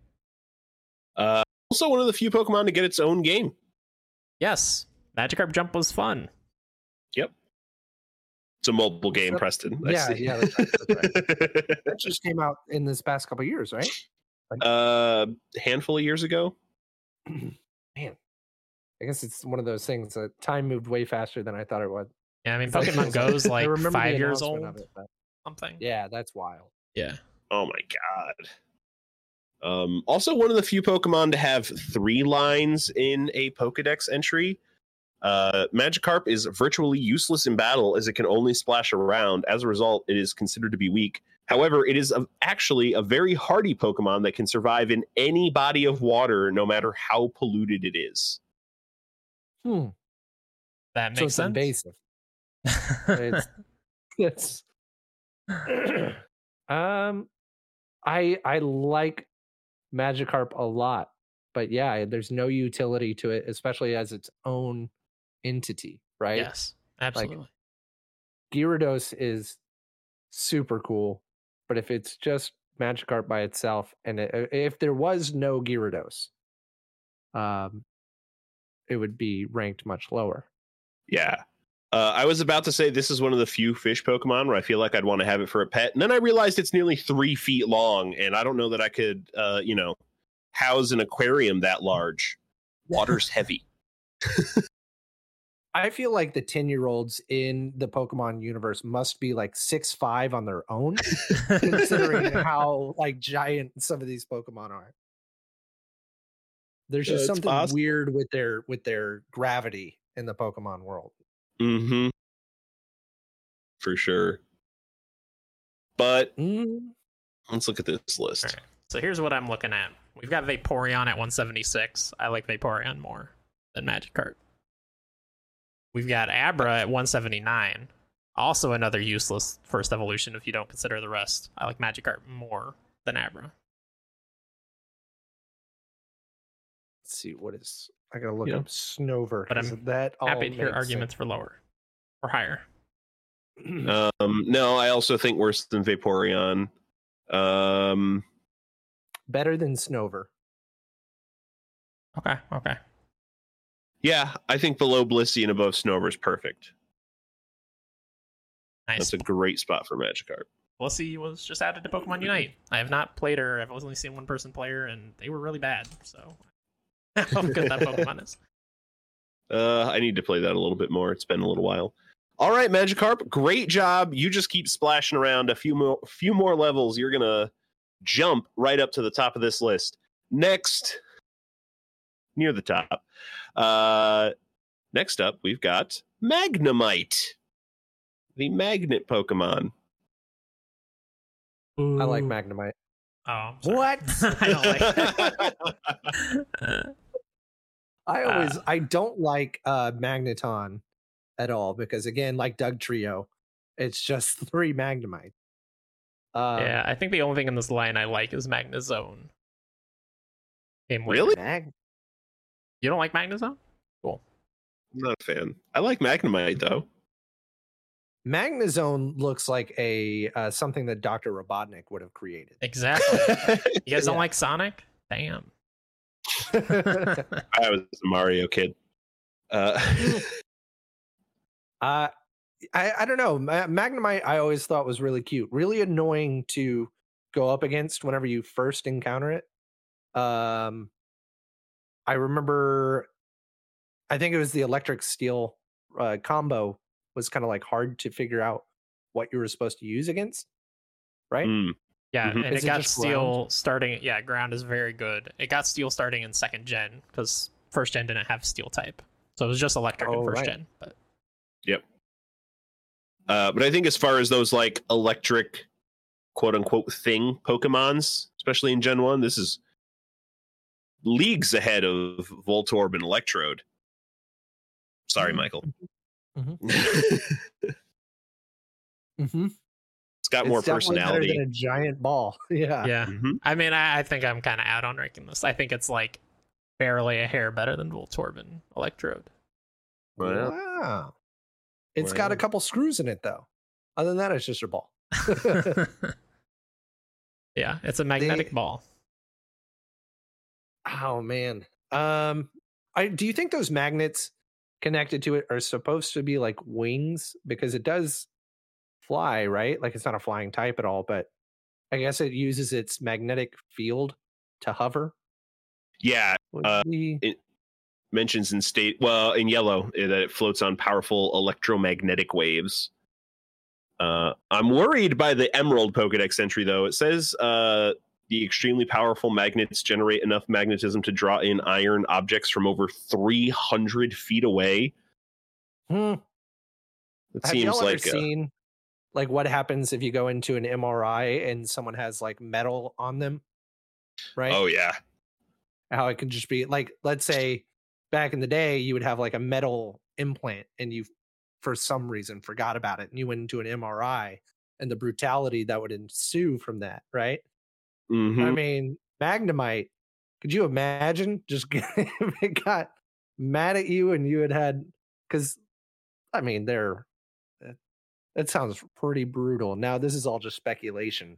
Uh, also, one of the few Pokemon to get its own game. Yes, Magikarp Jump was fun. Yep. It's a mobile game, So- Preston. I Yeah, see. yeah, that's right, That just came out in this past couple years, right? uh, handful of years ago. Man, I guess it's one of those things that time moved way faster than I thought it would. Yeah, I mean It's like- Pokemon Go's I like remember the five years announcement old, of it, but something. yeah, that's wild. Yeah. Oh my god. Um, also, one of the few Pokemon to have three lines in a Pokedex entry. Uh, Magikarp is virtually useless in battle as it can only splash around. As a result, it is considered to be weak. However, it is a, actually a very hardy Pokemon that can survive in any body of water, no matter how polluted it is. Hmm. That So makes it's sense. invasive. It's- It's um, I I like Magikarp a lot, but yeah, there's no utility to it, especially as its own entity, right? yes, absolutely. Gyarados is super cool, but if it's just Magikarp by itself, and i- if there was no Gyarados, um, it would be ranked much lower. Yeah. Uh, I was about to say this is one of the few fish Pokemon where I feel like I'd want to have it for a pet, and then I realized it's nearly three feet long, and I don't know that I could, uh, you know, house an aquarium that large. Water's heavy. I feel like the 10 year olds in the Pokemon universe must be like six five on their own, considering how like giant some of these Pokemon are. There's just it's something possible. weird with their with their gravity in the Pokemon world. Mm-hmm. For sure. But Mm, let's look at this list. Alright. So here's what I'm looking at. We've got Vaporeon at 176. I like Vaporeon more than Magikarp. We've got Abra at 179. Also another useless first evolution if you don't consider the rest. I like Magikarp more than Abra. Let's see what is. I gotta look Yeah. up Snover. But I'm that all Happy to hear makes arguments for lower or higher. Um, no, I also think worse than Vaporeon. Um, Better than Snover. Okay, okay. yeah, I think below Blissey and above Snover is perfect. Nice. That's a great spot for Magikarp. Blissey was just added to Pokemon Unite. I have not played her. I've only seen one person play her, and they were really bad. So how good that Pokemon is. Uh, I need to play that a little bit more. It's been a little while. All right, Magikarp, great job. You just keep splashing around a few more, few more levels. You're gonna jump right up to the top of this list. Next, near the top. Uh, next up, we've got Magnemite, the magnet Pokemon. I like Ooh. Magnemite. Oh, What? I don't like. I always Uh, I don't like uh Magneton at all because again, like Dugtrio, it's just three Magnemite. Uh, yeah, I think the only thing in this line I like is Magnezone. Game winner. Really? Mag- You don't like Magnezone? Cool. I'm not a fan. I like Magnemite though. Magnezone looks like a uh, something that Doctor Robotnik would have created. Exactly. You guys don't Yeah. like Sonic? Damn. I was a Mario kid. Uh, Uh, I I don't know. Ma- Magnemite I always thought was really cute, really annoying to go up against whenever you first encounter it. Um, I remember, I think it was the electric steel uh, combo was kind of like hard to figure out what you were supposed to use against, right? mm, Yeah, Mhm. and Is it it got just steel starting. Yeah, ground is very good. It got steel starting in second gen because first gen didn't have steel type, so it was just electric in Oh, first right. gen. But Uh, but I think as far as those like electric, quote unquote, thing Pokemons, especially in Gen One, this is leagues ahead of Voltorb and Electrode. Sorry, Michael. Mhm. Michael. Mhm. It's Mm-hmm. got more it's definitely better personality. than a giant ball. yeah. yeah, Mhm. I mean, I, I think I'm kind of out on ranking this. I think it's like barely a hair better than Voltorb and Electrode. Well, Wow. It's got a couple screws in it though. Other than that, it's just a ball. yeah, it's a magnetic They- ball. Oh man. Um I do you think those magnets connected to it are supposed to be like wings because it does fly, right? Like it's not a flying type at all, but I guess it uses its magnetic field to hover. yeah, Uh, be- mentions in state well in yellow eh, that it floats on powerful electromagnetic waves. Uh, I'm worried by the Emerald Pokedex entry though. It says uh, the extremely powerful magnets generate enough magnetism to draw in iron objects from over 300 feet away. Hmm. It Have seems like uh, seen like what happens if you go into an MRI and someone has like metal on them? Right? oh yeah, how it could just be like let's say back in the day you would have like a metal implant and you for some reason forgot about it and you went into an MRI and the brutality that would ensue from that right i Mhm. mean magnemite could you imagine just if it got mad at you and you had had because i mean they're that sounds pretty brutal now this is all just speculation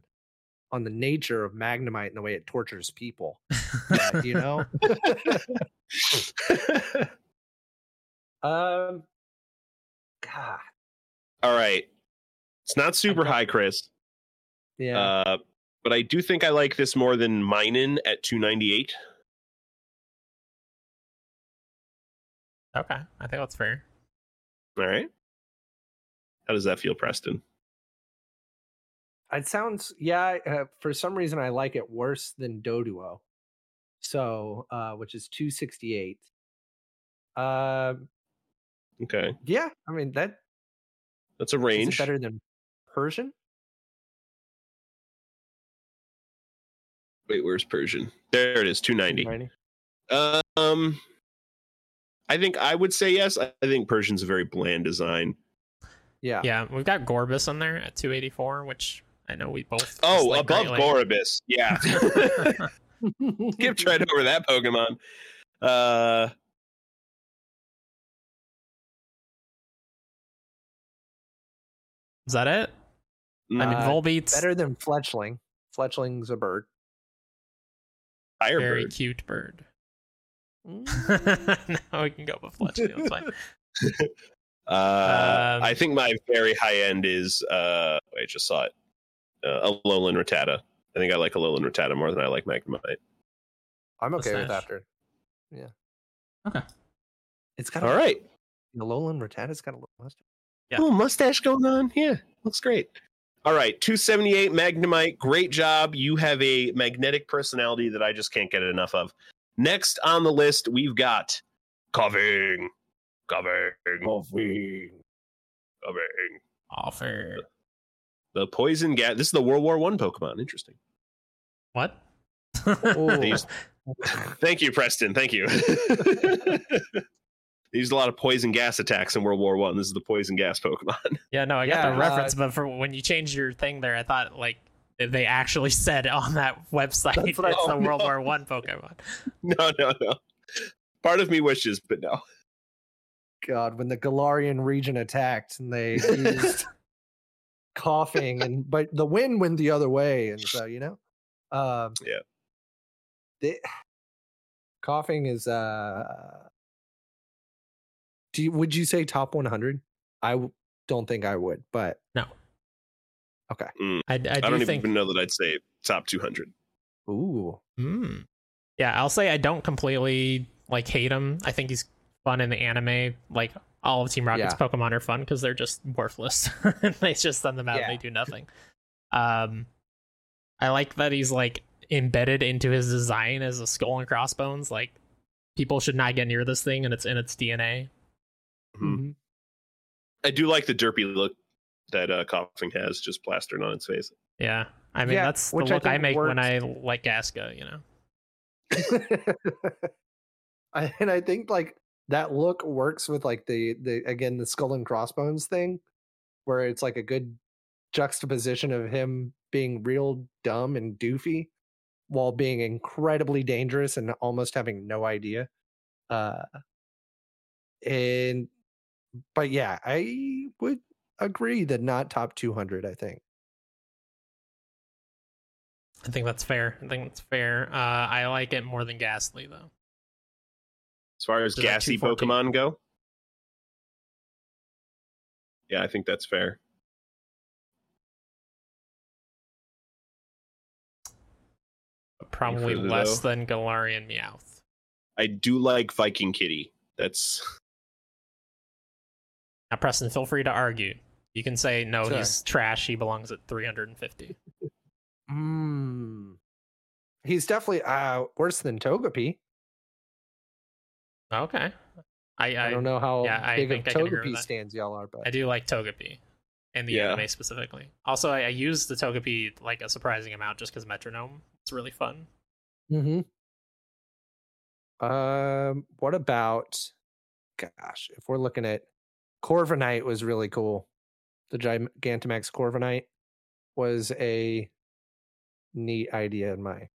on the nature of magnemite and the way it tortures people but, you know um god All right, it's not super high, Chris. yeah Uh, but I do think I like this more than Minun at 298. Okay, I think that's fair. All right. How does that feel, Preston? it sounds yeah uh, for some reason i like it worse than doduo so uh which is 268 um Okay, yeah i mean that that's a is range. it better than persian Wait, where's Persian? There it is, 290. Um, I think I would say yes. I think Persian's a very bland design. Yeah Yeah, we've got Gorebyss on there at 284, which I know we both. Oh, dislike above greatly. Gorebyss. Yeah. Skipped right over that Pokemon. Uh, Is that it? I mean, Volbeat's better than fletchling fletchling's a bird very Firebird. cute bird. Mm, now we can go with Fletchling. That's fine. Uh, Um, I think my very high end is. Uh, I just saw it. Uh, Alolan Rattata. I think I like Alolan Rattata more than I like Magnemite. i'm okay with after yeah Okay. it's got All right. the Alolan Rattata's got a little mustache Yeah. Little mustache going on. Yeah, looks great. All right, 278 Magnemite. Great job. You have a magnetic personality that I just can't get enough of. Next on the list, we've got Koffing. Koffing. Koffing. Offer. The poison gas. This is the World War One Pokemon. Interesting. What? Oh. These- Thank you, Preston. Thank you. They used a lot of poison gas attacks in World War One. This is the poison gas Pokemon. yeah, no, I got Yeah, the reference, uh, but for when you changed your thing there, I thought like they actually said on that website That's it's what the Oh, World. War One Pokemon. no, no, no. Part of me wishes, but no. God, when the Galarian region attacked and they used Koffing and but the wind went the other way, and so you know, um, Yeah. the, Koffing is. uh Do you, would you say top one hundred? I w- don't think I would, but No. Okay. I, I do I don't think. even know that I'd say top 200. ooh, Hmm. Yeah, I'll say I don't completely like hate him. I think he's fun in the anime. Like all of Team Rocket's Yeah. Pokemon are fun because they're just worthless. they just send them out Yeah. and they do nothing. Um, I like that he's like embedded into his design as a skull and crossbones. Like people should not get near this thing, and it's in its DNA. Mm-hmm. I do like the derpy look that uh, Koffing has, just plastered on its face. Yeah, I mean Yeah, that's the which I look I, think make when. I like Gasca. You know. I, and I think like that look works with like the the again the skull and crossbones thing, where it's like a good juxtaposition of him being real dumb and doofy while being incredibly dangerous and almost having no idea. Uh and but yeah, I would agree that not top 200, I think. I think that's fair. I think that's fair. Uh, I like it more than Gastly though. As far as Is gassy 214? Pokemon go, yeah, I think that's fair. Probably less though? than Galarian Meowth. I do like Viking Kitty. That's Now, Preston, feel free to argue. You can say no, Sure. he's trash. He belongs at 350. Mm. He's definitely uh worse than Togepi. Okay, I I, I, don't know how yeah, I big think of I can agree with Togepi stands y'all are, but I do like Togepi, in the Yeah. anime specifically. Also, I, I use the Togepi like a surprising amount just because Metronome. It's really fun. hmm Um, what about? Gosh, if we're looking at Corviknight, was really cool. The Gigantamax Corviknight was a neat idea in my.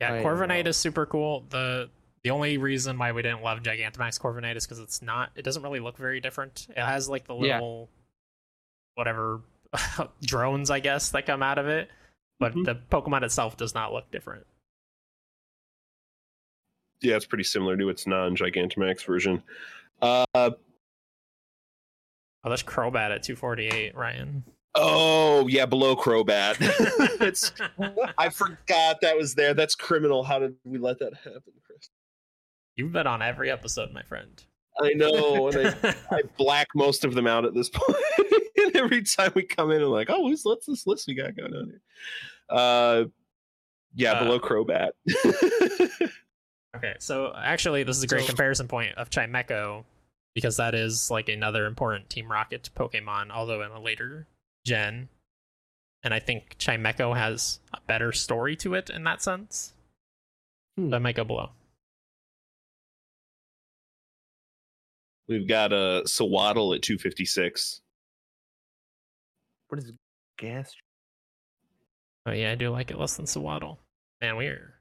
Yeah, I don't Corviknight is super cool. the The only reason why we didn't love Gigantamax Corviknight is because it's not. It doesn't really look very different. It has like the Yeah. little, whatever, drones, I guess, that come out of it. But Mhm. the Pokemon itself does not look different. yeah, it's pretty similar to its non-Gigantamax version. Uh, Oh, there's Crobat at 248, Ryan. oh yeah, below Crobat. it's I forgot that was there. That's criminal. How did we let that happen, Chris? You've been on every episode, my friend. I know, and I, I black most of them out at this point. and every time we come in, I'm like, oh, who's what's this list we got going on here? Uh, yeah, Uh, below Crobat. Okay, so actually, this is a great So- comparison point of Chimecho because that is like another important Team Rocket Pokemon, although in a later gen. And I think Chimecho has a better story to it in that sense. Hmm. So I might go below. We've got a uh, Sewaddle at 256. What is gas? Oh yeah, I do like it less than Sewaddle. Man, we're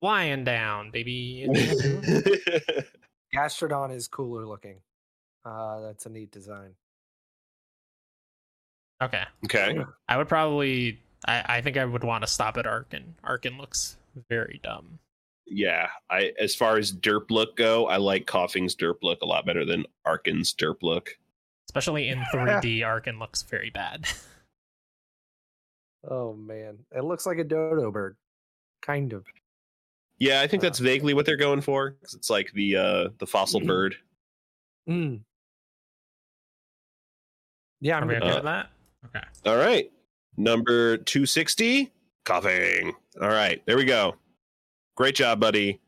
flying down, baby. Gastrodon is cooler looking. Uh, that's a neat design. okay, okay. I would probably. I, I think I would want to stop at Archen. Archen looks very dumb. Yeah, I as far as derp look go, I like Koffing's derp look a lot better than Archen's derp look. Especially in 3D, Archen looks very bad. Oh man, it looks like a dodo bird, kind of. Yeah, I think that's Uh. vaguely what they're going for because it's like the uh the fossil Mhm. bird. Mm. Yeah, Are I'm we good. Uh, with that? Okay. All right. Number 260, Koffing. All right, there we go. Great job, buddy.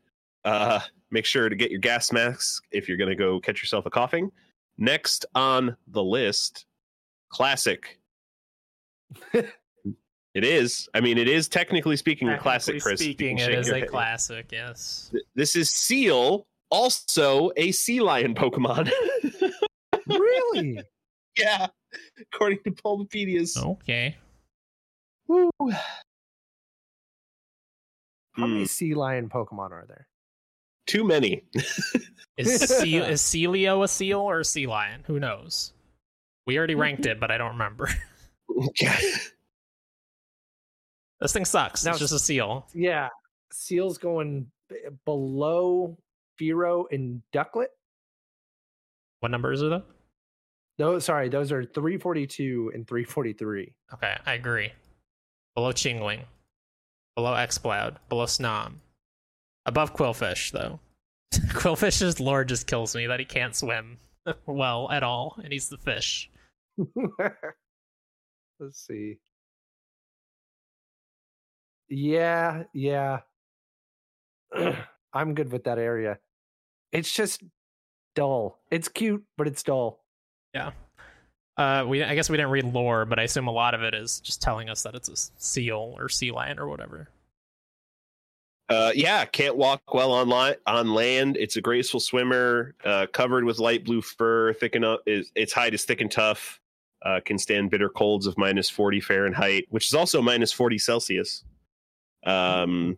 Uh make sure to get your gas masks if you're going to go catch yourself a Koffing. Next on the list, classic. it is. I mean, it is technically speaking a classic, Chris. Speaking, can it shake is your a head. classic. Yes. This is Seel, also a sea lion Pokemon. really? yeah, according to Bulbapedia's. Okay. Woo. Hmm. How many sea lion Pokemon are there? Too many. Is seal is Sealeo a seal or a sea lion? Who knows? We already ranked it, but I don't remember. Okay. this thing sucks. Now- it's just a seal. Yeah, Seel's going b- below Firo and Ducklett. What numbers are those? though? Those, sorry, those are 342 and 343. Okay, I agree. Below Chingling. Below Exploud. Below Snom. Above Qwilfish, though. Qwilfish's lore just kills me that he can't swim well at all, and he's the fish. Let's see. Yeah, yeah. I'm good with that area. It's just dull. It's cute, but it's dull. Yeah. Uh, we I guess we didn't read lore, but I assume a lot of it is just telling us that it's a seal or sea lion or whatever. Uh, yeah, can't walk well on li- on land. It's a graceful swimmer, uh, covered with light blue fur. Thick enough, is its hide is thick and tough. Uh, can stand bitter colds of minus forty Fahrenheit, which is also minus forty Celsius. Um,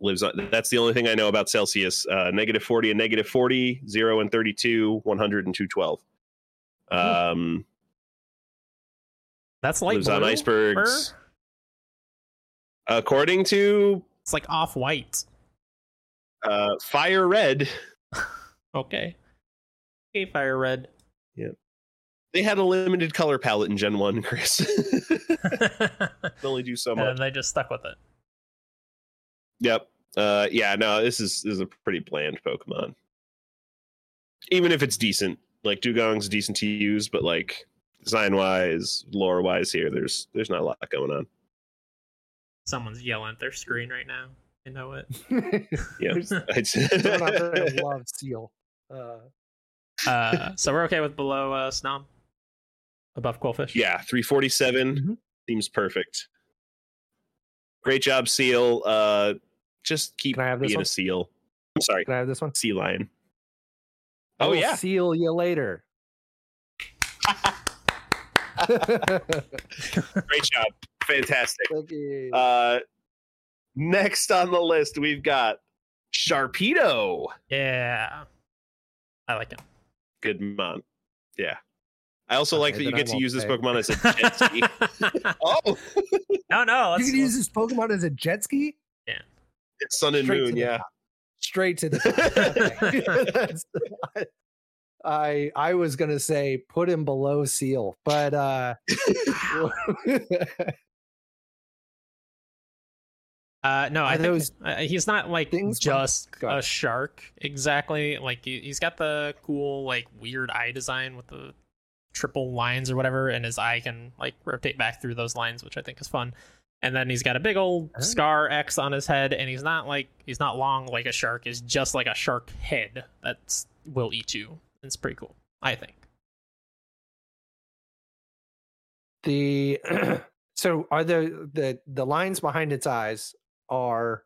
lives on. That's the only thing I know about Celsius. Uh, negative forty and negative forty, zero and thirty-two, one hundred and two twelve. Um, That's like lives on blue icebergs. According to It's like off white. uh, Fire Red, Okay. Okay, fire red. Yeah. They had a limited color palette in Gen One, Chris. and only do so much. then they just stuck with it. Yep. Uh, yeah. No, this is this is a pretty bland Pokemon. Even if it's decent, like Dewgong's decent to use, but like design wise, lore wise, here there's there's not a lot going on. Someone's yelling at their screen right now. I know it. Yeah. There's I'd say- someone out there who loves Seel. Uh, Uh, so we're okay with below uh, Snom? Above Qwilfish? yeah, 347 Mhm. seems perfect. Great job, Seel. Uh, just keep Can I have this being one? a seal. I'm sorry, can I have this one? sea lion. Oh We'll yeah, seal you later. great job, fantastic. Thank you. Uh, next on the list, we've got Sharpedo. Yeah. I like him. Good mon. Yeah. I also like that you then I get to won't use this. Pokemon as a jet ski. oh, no, no. You can use this Pokemon as a jet ski Yeah. it's Sun and Straight Moon. the Yeah. Straight to the. Okay. I I was gonna say put him below Seel, but uh Uh, no, I think uh, he's not like just a shark exactly. Like he, he's got the cool like weird eye design with the triple lines or whatever, and his eye can like rotate back through those lines, which I think is fun. And then he's got a big old Oh. scar X on his head, and he's not like he's not long like a shark. He's just like a shark head that will eat you. It's pretty cool, I think. the so are the the the lines behind its eyes are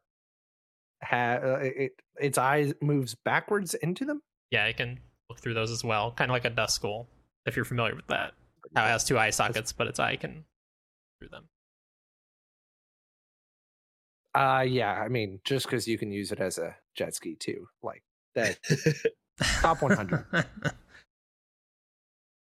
ha uh, it its eyes moves backwards into them Yeah, I can look through those as well, kind of like a Duskull, if you're familiar with that. How it has two eye sockets, but its eye can through them. Uh yeah i mean just because you can use it as a jet ski too like that Top 100.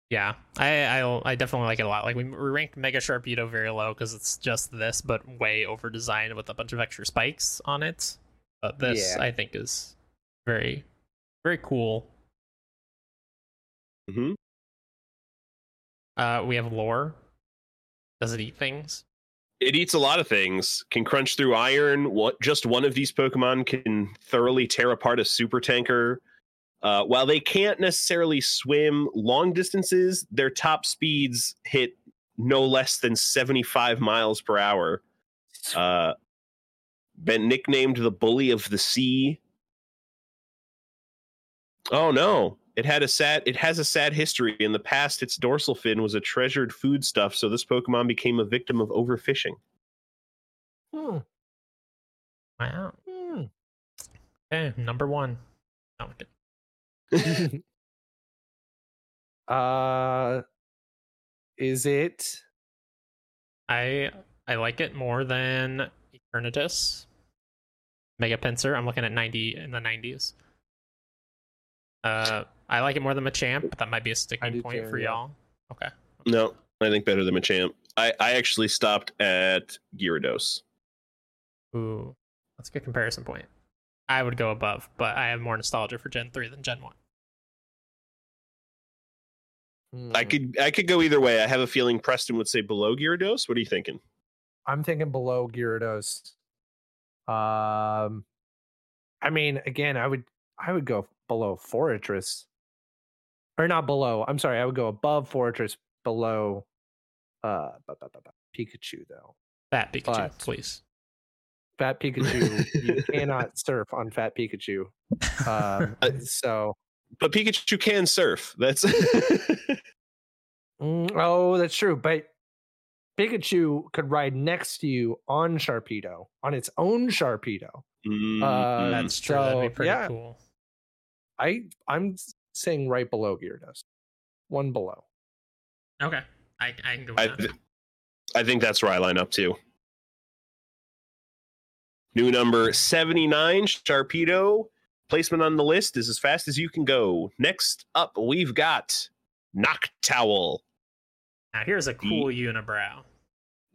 yeah, I, I I definitely like it a lot. Like we, we ranked Mega Sharpedo very low because it's just this, but way over designed with a bunch of extra spikes on it. But this Yeah. I think is very very cool. hmm Uh, we have lore. Does it eat things? It eats a lot of things. Can crunch through iron. What? Just one of these Pokemon can thoroughly tear apart a super tanker. Uh, while they can't necessarily swim long distances, their top speeds hit no less than 75 miles per hour. Uh, been nicknamed the bully of the sea. Oh no. It had a sad it has a sad history. In the past, its dorsal fin was a treasured foodstuff, so this Pokemon became a victim of overfishing. Hmm. Wow. Hmm. Okay, number one. No, I'm uh is it I I like it more than Eternatus. Mega Pinsir. I'm looking at 90 in the 90s. Uh, I like it more than Machamp, but that might be a sticking point too, for yeah. y'all. Okay. No, I think better than Machamp. I, I actually stopped at Gyarados. Ooh, that's a good comparison point. I would go above, but I have more nostalgia for Gen 3 than Gen 1. I Hmm. could I could go either way. I have a feeling Preston would say below Gyarados. What are you thinking? I'm thinking below Gyarados. Um, I mean, again, I would I would go below Fortress, or not below. I'm sorry, I would go above Forretress, below uh bu- bu- bu- bu- Pikachu though. Fat Pikachu, But- please. Fat Pikachu, you cannot surf on Fat Pikachu. Um, so, But Pikachu can surf. That's mm, oh, that's true. But Pikachu could ride next to you on Sharpedo, on its own Sharpedo. Mm, Uh, mm. That's true. That'd be pretty yeah. cool. I I'm s- saying right below Gyarados, one below. Okay, I, I can go with I, that. th- I think that's where I line up too. New number 79, Sharpedo. Placement on the list is as fast as you can go. Next up, we've got Noctowl. Now here's a cool unibrow.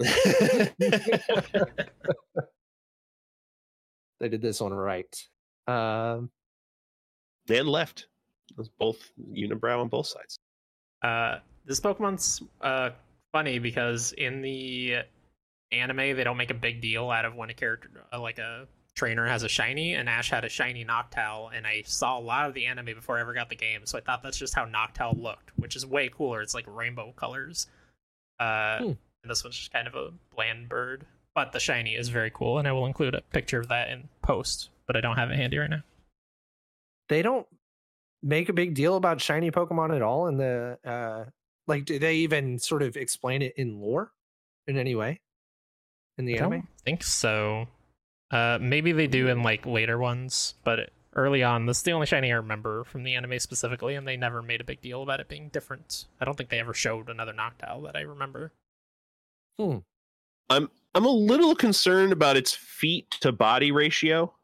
They did this one right. Um, and left. That's both unibrow on both sides. Uh, this Pokemon's uh funny because in the anime they don't make a big deal out of when a character uh, like a trainer has a shiny, and Ash had a shiny Noctowl, and I saw a lot of the anime before I ever got the game, so I thought that's just how Noctowl looked, which is way cooler. It's like rainbow colors. Uh, Hmm. and this one's just kind of a bland bird, but the shiny is very cool, and I will include a picture of that in post, but I don't have it handy right now. they don't make a big deal about shiny Pokemon at all in the uh like do they even sort of explain it in lore in any way? In the I anime? I don't think so. Uh, maybe they do in like later ones, but early on, this is the only shiny I remember from the anime specifically, and they never made a big deal about it being different. I don't think they ever showed another Noctowl that I remember. Hmm. I'm I'm a little concerned about its feet to body ratio.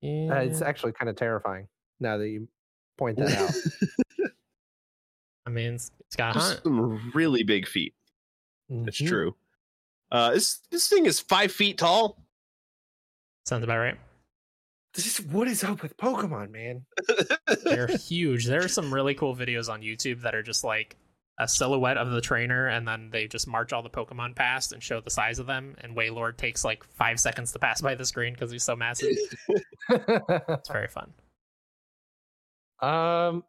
Yeah. Uh, it's actually kind of terrifying now that you point that out. I mean, it's, it's got hunt. some really big feet. That's Mhm. true. Uh, this this thing is five feet tall. Sounds about right. This is what is up with Pokemon, man? They're huge. There are some really cool videos on YouTube that are just like a silhouette of the trainer, and then they just march all the Pokemon past and show the size of them. And Wailord takes like five seconds to pass by the screen because he's so massive. It's very fun. um,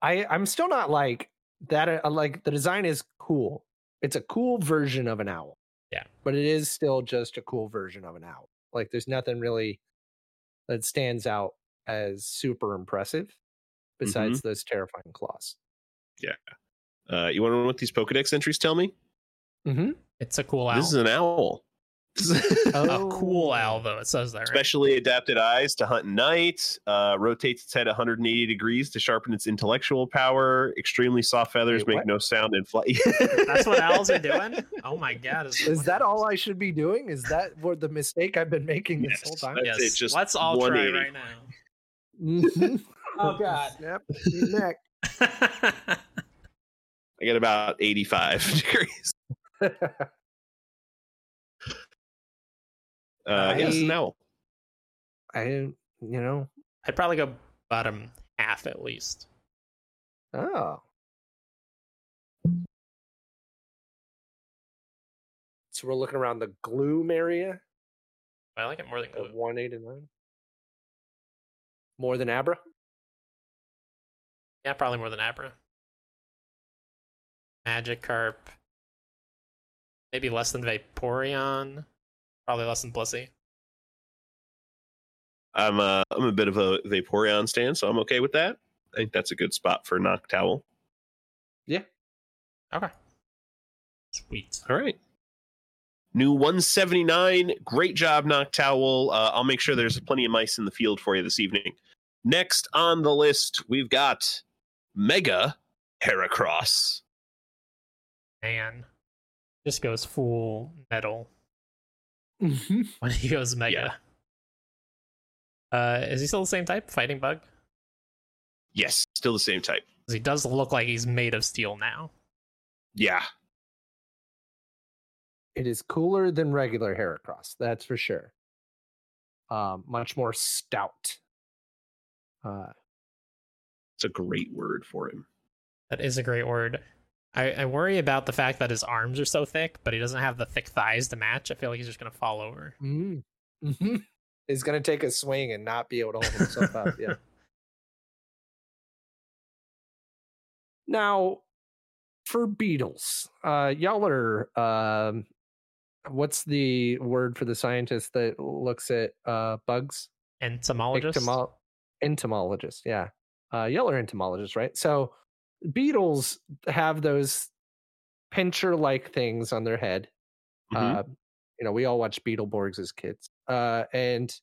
I I'm still not like that. Uh, like the design is cool. It's a cool version of an owl. Yeah. but it is still just a cool version of an owl. Like there's nothing really that stands out as super impressive besides those terrifying claws. Uh, you want to know what these Pokedex entries tell me? Mm-hmm. It's a cool owl. This is an owl. a cool Oh. owl, though. It says that, right? Specially adapted eyes to hunt night. Uh, rotates its head 180 degrees to sharpen its intellectual power. Extremely soft feathers Wait, make no sound and fly. That's what owls are doing. Oh my god! Is that all I should be doing? Is that what the mistake I've been making this whole time? Yes. it, just Let's all try right now. Oh god. Yep. your neck. I get about 85 degrees. Uh, yes, an I- you know, I'd probably go bottom half at least. oh. So we're looking around the gloom area I like it more than at glue. 189. More than Abra? Yeah, probably more than Abra. Magikarp. Maybe less than Vaporeon. Probably less than Blissey. I'm uh, I'm a bit of a Vaporeon stand, so I'm okay with that. I think that's a good spot for Noctowl. Yeah. Okay. Sweet. All right. New 179. Great job, Noctowl. Uh, I'll make sure there's plenty of mice in the field for you this evening. Next on the list, we've got Mega Heracross. Man. Just goes full metal Mhm. when he goes mega. Uh, is he still the same type? Fighting bug? Yes, still the same type. he does look like he's made of steel now. Yeah. It is cooler than regular Heracross, that's for sure. Um, much more stout. Uh, It's a great word for him. That is a great word. I, I worry about the fact that his arms are so thick, but he doesn't have the thick thighs to match. I feel like he's just gonna fall over. mm hmm He's gonna take a swing and not be able to hold himself up. Yeah. Now, for beetles, uh, y'all are um, what's the word for the scientist that looks at uh bugs? Entomologist. Entomo- entomologist, yeah. Uh, y'all are entomologists, right? So beetles have those pincher-like things on their head. Mhm. Uh, you know, we all watched Beetleborgs as kids. Uh, and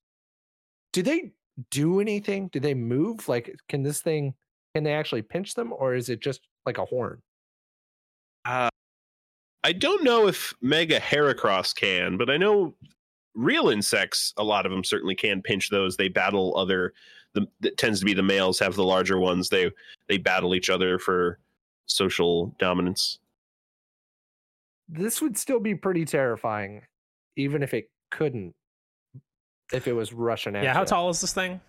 do they do anything? Do they move? Like, can this thing? Can they actually pinch them, or is it just like a horn? I don't know if Mega Heracross can, but I know real insects, a lot of them certainly can pinch those. They battle other. The that tends to be the males have the larger ones. They they battle each other for social dominance. This would still be pretty terrifying, even if it couldn't. If it was Russian. Yeah, how tall is this thing?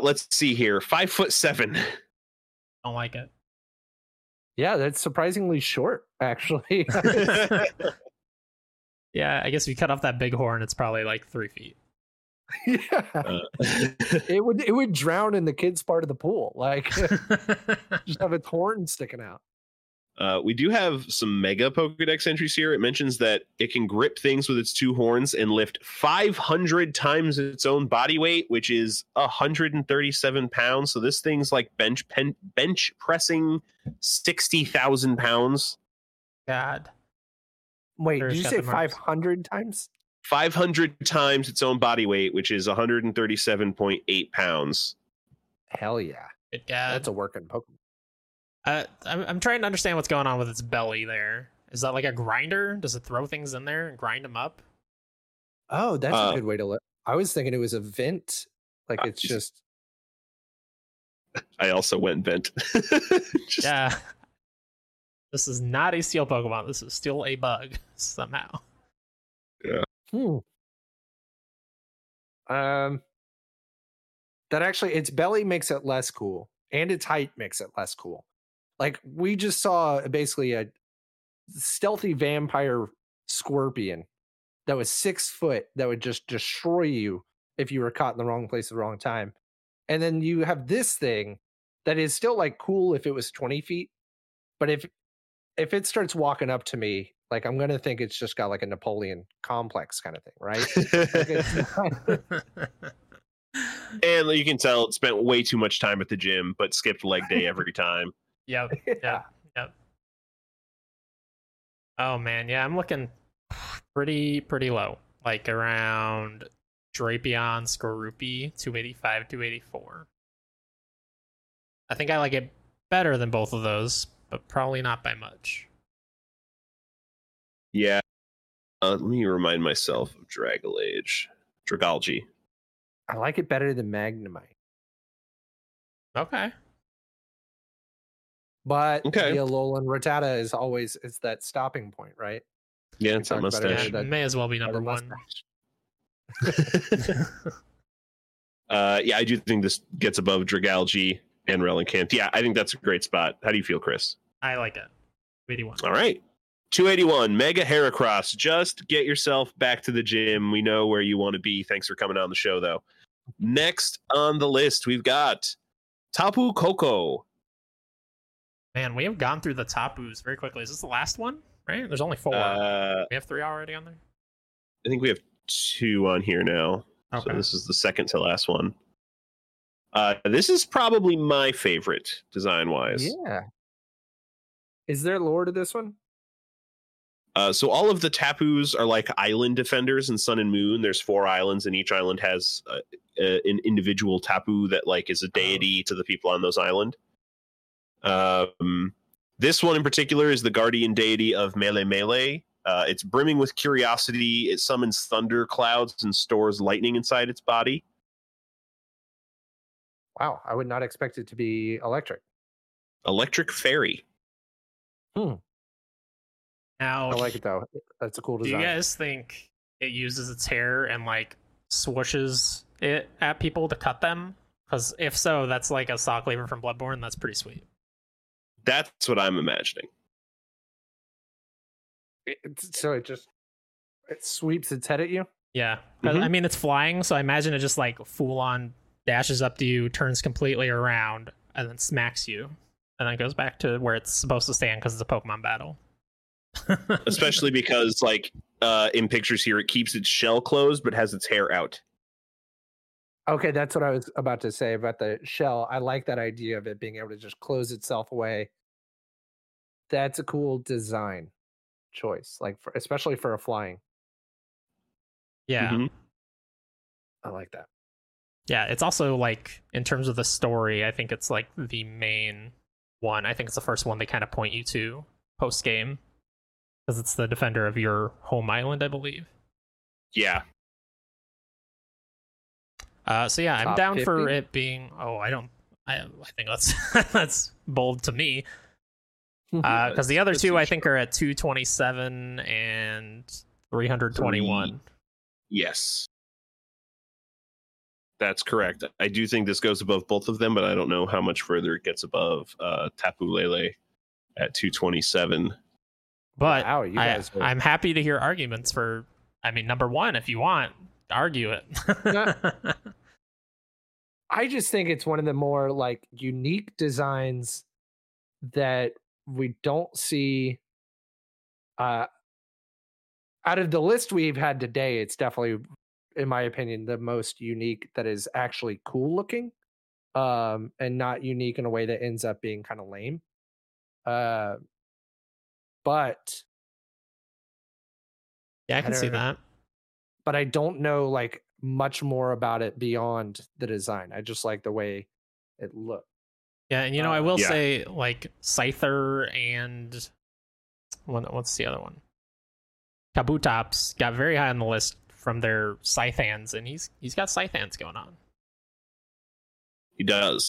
Let's see here, five foot seven. Don't like it. Yeah, that's surprisingly short, actually. Yeah, I guess if you cut off that big horn, it's probably like three feet. yeah, Uh, it would it would drown in the kids' part of the pool. Like, just have its horn sticking out. Uh, we do have some mega Pokedex entries here. It mentions that it can grip things with its two horns and lift 500 times its own body weight, which is 137 pounds. So this thing's like bench pen, bench pressing 60,000 pounds. God. Wait, Sure, did you say the marks. five hundred times? 500 times its own body weight, which is 137.8 pounds. Hell yeah, Good God. that's a working Pokemon. Uh, I'm, I'm trying to understand what's going on with its belly there. Is that like a grinder? Does it throw things in there and grind them up? Oh, that's Uh, a good way to look. I was thinking it was a vent, like Uh, it's is- just I also went vent. Just- Yeah. This is not a steel Pokemon. This is still a bug somehow. Hmm. Um, that actually, its belly makes it less cool, and its height makes it less cool. Like we just saw basically a stealthy vampire scorpion that was six foot that would just destroy you if you were caught in the wrong place at the wrong time. And then you have this thing that is still like cool if it was 20 feet, but if if it starts walking up to me, like I'm gonna think it's just got like a Napoleon complex kind of thing, right? Like, and you can tell it spent way too much time at the gym, but skipped leg day every time. yep. yeah. Yep. Oh man, yeah, I'm looking pretty pretty low. Like around Drapion, Skorupi, 285, 284. I think I like it better than both of those, but probably not by much. Yeah. Uh, let me remind myself of Dragal Age. Dragalge. I like it better than Magnemite. Okay. But Okay. the Alolan Rattata is always it's that stopping point, right? Yeah, it's that talked about it Yeah, mustache. that- may as well be number one. uh, yeah, I do think this gets above Dragalge and Relicanth. Yeah, I think that's a great spot. How do you feel, Chris? I like it. 81. All right. 281, Mega Heracross. Just get yourself back to the gym. We know where you want to be. Thanks for coming on the show, though. Next on the list, we've got Tapu Koko. Man, we have gone through the Tapus very quickly. Is this the last one? Right? There's only four. Uh, we have three already on there. I think we have two on here now. Okay. So this is the second to last one. Uh, this is probably my favorite design wise. Yeah. Is there lore to this one? Uh, so all of the tapus are like island defenders in Sun and Moon. There's four islands, and each island has uh, uh, an individual tapu that like is a deity to the people on those island. Um, this one in particular is the guardian deity of Melemele. Uh, it's brimming with curiosity. It summons thunder clouds and stores lightning inside its body. Wow, I would not expect it to be electric. Electric fairy. Now, I like it though. That's a cool design. do you guys think it uses its hair and like swooshes it at people to cut them? Because if so, that's like a stock flavor from Bloodborne. That's pretty sweet. That's what I'm imagining. It- so it just it sweeps its head at you. Yeah. 'Cause, Mhm. I mean, it's flying, so I imagine it just like full on dashes up to you, turns completely around, and then smacks you. and then goes back to where it's supposed to stand because it's a Pokemon battle. Especially because, like, uh, in pictures here, it keeps its shell closed but has its hair out. Okay, that's what I was about to say about the shell. I like that idea of it being able to just close itself away. That's a cool design choice, like for, especially for a flying. yeah. Mhm. I like that. Yeah, it's also like in terms of the story, I think it's like the main one. I think it's the first one they kind of point you to post game because it's the defender of your home island, I believe. Yeah. Uh, so yeah, I'm Top down for it being. Oh, I don't. I I think that's that's bold to me because the other two I think are at 227 and 321. Yes. That's correct. I do think this goes above both of them, but I don't know how much further it gets above uh, Tapu Lele at 227. But Wow, you I, are... I'm happy to hear arguments for. I mean, number one, if you want, argue it. I just think it's one of the more like unique designs that we don't see uh out of the list we've had today it's definitely in my opinion the most unique that is actually cool looking um and not unique in a way that ends up being kind of lame uh but yeah, I I can don't see that. but I don't know like much more about it beyond the design. I just like the way it looked. Yeah, and you know, I Uh, will Yeah. say like Scyther and what, what's the other one? Kabutops got very high on the list from their scythe hands, and he's he's got scythe hands going on. He does.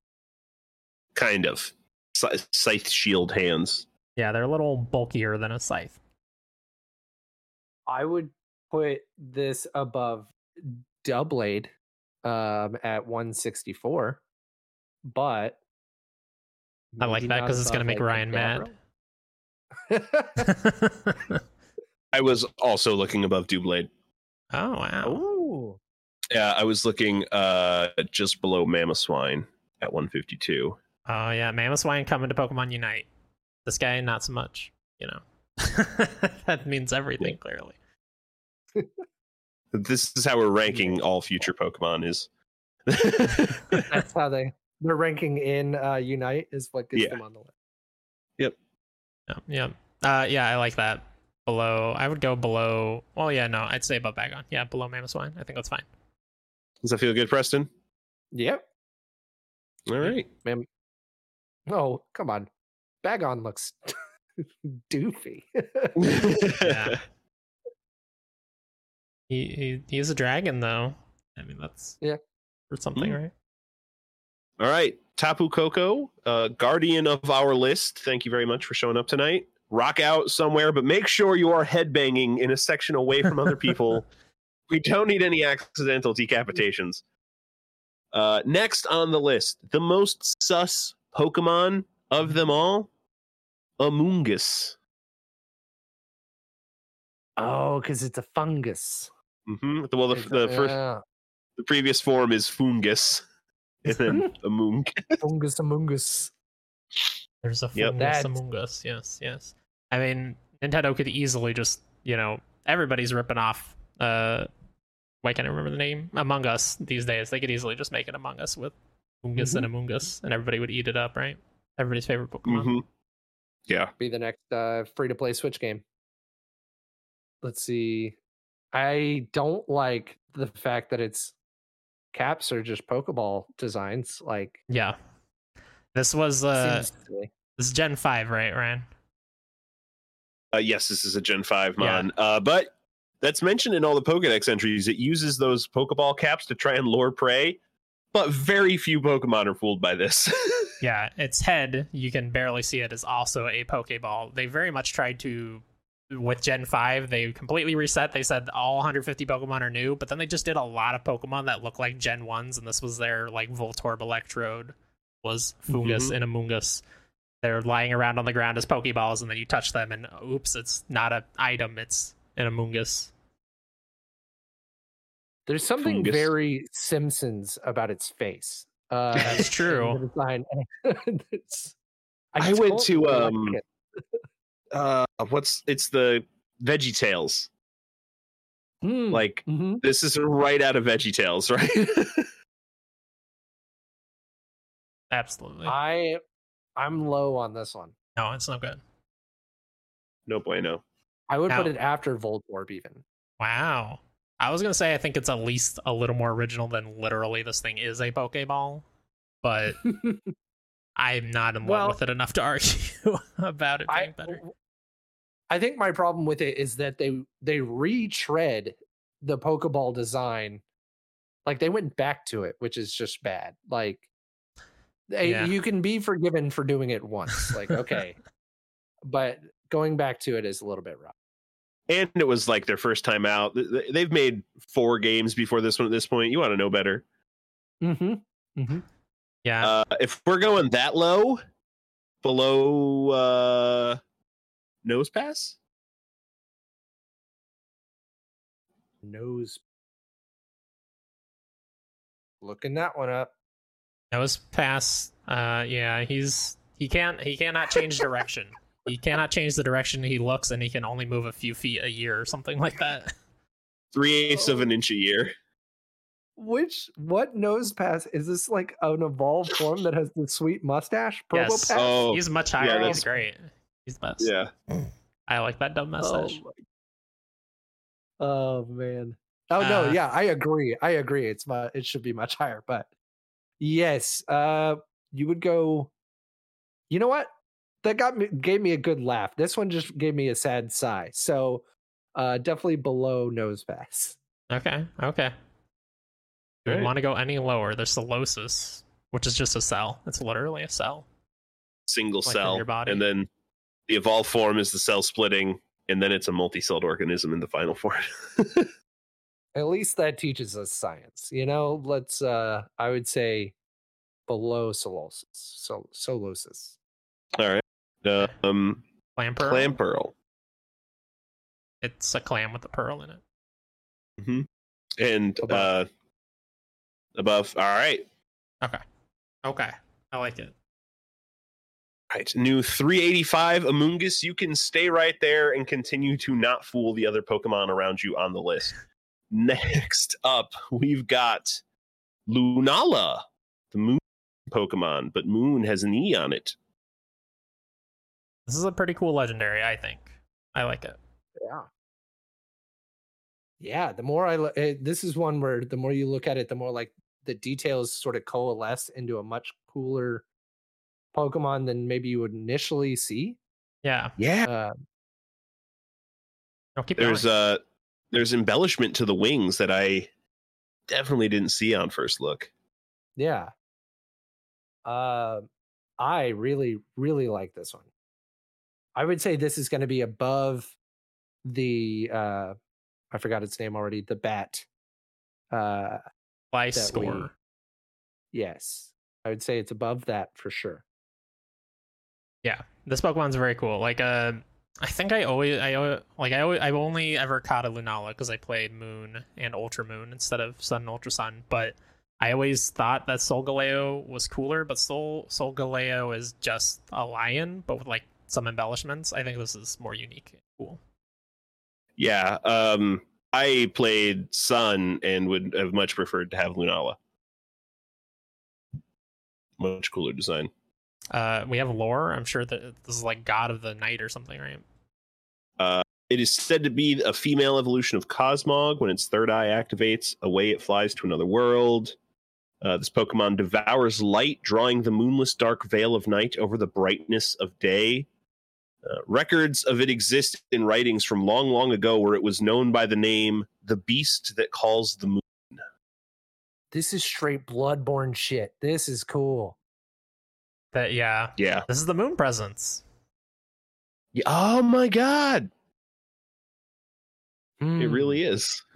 Kind of. Scythe scythe shield hands. Yeah, they're a little bulkier than a scythe. I would put this above Doublade um, at 164, but I like that because it's gonna make like, Ryan mad. I was also looking above Doublade. oh wow! Ooh, Yeah, I was looking uh, just below Mamoswine at 152. Oh yeah, Mamoswine coming to Pokemon Unite. This guy, not so much. You know, that means everything clearly. This is how we're ranking all future Pokemon is. that's how they they're ranking in uh, Unite is what gets Yeah. them on the list. Yep. Yeah, yeah, uh, yeah. I like that. Below, I would go below. Well, yeah, no, I'd say above Bagon. Yeah, below Mamoswine. I think that's fine. Does that feel good, Preston? Yep. All right. Mam- Oh, come on. Bagon looks doofy. Yeah. He, he he's a dragon though. I mean, that's Yeah. or something, Mm. right? All right. Tapu Koko, uh, guardian of our list. Thank you very much for showing up tonight. Rock out somewhere, but make sure you are headbanging in a section away from other people. we don't need any accidental decapitations. Uh, next on the list, the most sus Pokemon of them all, Amoonguss. oh, because it's a fungus. hmm Well, the, It's- the first, the previous form is Foongus, and then Amoong. fungus amongus. There's a fungus That's- Amoonguss. Yes, yes. I mean, Nintendo could easily just, you know, everybody's ripping off. Uh, why can't I remember the name? Among Us these days. They could easily just make it Among Us with Foongus Mm-hmm. and amongus, and everybody would eat it up, right? Everybody's favorite Pokemon. hmm Yeah. Be the next uh, free to play Switch game. Let's see. I don't like the fact that it's caps are just Pokeball designs. Like, Yeah. This was uh, this is Gen Five, right, Ryan? Uh, yes, this is a Gen 5 Yeah. mon. Uh, but that's mentioned in all the Pokedex entries. It uses those Pokeball caps to try and lure prey, but very few Pokemon are fooled by this. Yeah, its head, you can barely see it, is also a Pokeball. They very much tried to, with Gen 5, they completely reset. They said all 150 Pokemon are new, but then they just did a lot of Pokemon that look like Gen 1s, and this was their, like, Voltorb Electrode was Foongus Mhm. and Amoonguss. They're lying around on the ground as Pokeballs, and then you touch them, and oops, it's not an item, it's an Amoonguss. There's something Fungus. very Simpsons about its face. Uh, That's true. the design. It's- I went to, um, it. uh, what's it's the Veggie Tales. Hmm, Like mhm. this is right out of Veggie Tales, right? Absolutely. I I'm low on this one. no, it's no good. no bueno. I would put it after Voltorb even. Wow. I was gonna say I think it's at least a little more original than literally this thing is a Pokeball, but I'm not in love with it enough to argue about it being I better. I think my problem with it is that they they retread the Pokeball design. Like they went back to it, which is just bad. Like they, Yeah. you can be forgiven for doing it once. Like okay. but going back to it is a little bit rough. And it was like their first time out. Th- th- They've made four games before this one. At this point, you want to know better. Mhm. Mhm. Yeah. Uh, if we're going that low, below uh, Nosepass, Nose Looking that one up. That was pass. Uh, yeah, he's he can't he cannot change direction. He cannot change the direction he looks, and he can only move a few feet a year or something like that. three eighths of an inch a year. Which what Nosepass is this like an evolved form that has the sweet mustache? Purple Yes. pass? Oh, he's much higher. yeah, he's that's- great. He's the best. yeah. I like that dumb mustache. Oh, my- oh man. Oh no, Uh, yeah, I agree. I agree. It's mu- it should be much higher, but yes, uh you would go You know what? That got me gave me a good laugh. This one just gave me a sad sigh. So uh definitely below Nosepass. Okay. Okay. Do Right. we want to go any lower? There's Solosis, which is just a cell. It's literally a cell. Single Like in cell, your body. and then the evolved form is the cell splitting, and then it's a multi-celled organism in the final form. At least that teaches us science. You know, let's uh I would say below Solosis. So Solosis. All right. Um, Clamperl. clam pearl. It's a clam with a pearl in it. hmm And Above. uh, above. All right. Okay. Okay. I like it. Right. New 385 Amoonguss. You can stay right there and continue to not fool the other Pokemon around you on the list. Next up, we've got Lunala, the moon Pokemon, but moon has an E on it. This is a pretty cool legendary, I think. I like it. Yeah. Yeah, the more I lo- eh, this is one where the more you look at it, the more like the details sort of coalesce into a much cooler Pokemon than maybe you would initially see. Yeah. Yeah. Uh, No, keep There's going. uh there's embellishment to the wings that I definitely didn't see on first look. yeah. Uh, I really, really like this one. I would say this is going to be above the uh, I forgot its name already. The bat. Uh, By that we- score. yes, I would say it's above that for sure. Yeah, this Pokemon's very cool. Like, uh, I think I always, I like, I always, I've only ever caught a Lunala because I played Moon and Ultra Moon instead of Sun and Ultra Sun. But I always thought that Solgaleo was cooler, but Sol Solgaleo is just a lion, but with like some embellishments. I think this is more unique and cool. Yeah. Um I played Sun and would have much preferred to have Lunala. Much cooler design. Uh, we have lore. I'm sure that this is like God of the Night or something, right? It is said to be a female evolution of Cosmog. When its third eye activates, away it flies to another world. Uh, this Pokemon devours light, drawing the moonless dark veil of night over the brightness of day. Uh, records of it exist in writings from long, long ago where it was known by the name the beast that calls the moon. This is straight bloodborne shit. This is cool. That yeah, Yeah. this is the Moon presence. yeah. Oh my god. It Hmm. really is.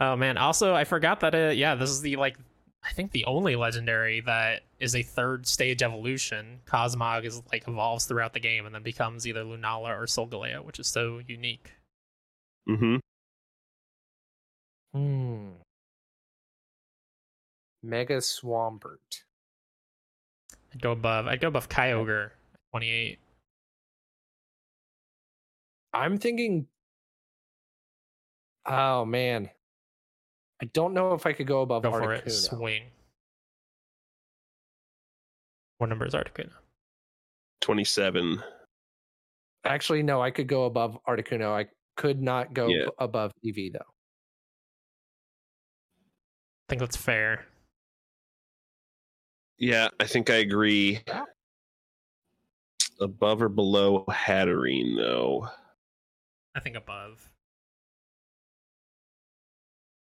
oh man! Also, I forgot that. Uh, yeah, this is the like I think the only legendary that is a third stage evolution. Cosmog is like evolves throughout the game and then becomes either Lunala or Solgaleo, which is so unique. Mm-hmm. Hmm. Mega Swampert. I'd go above. I'd go above Kyogre, 28. I'm thinking. Oh man, I don't know if I could go above Go for it. Articuno. Swing. What number is Articuno? 27. Actually, no, I could go above Articuno. I could not go Yeah. above Eevee though. I think that's fair. Yeah, I think I agree. Above or below Hatterene, though. I think above.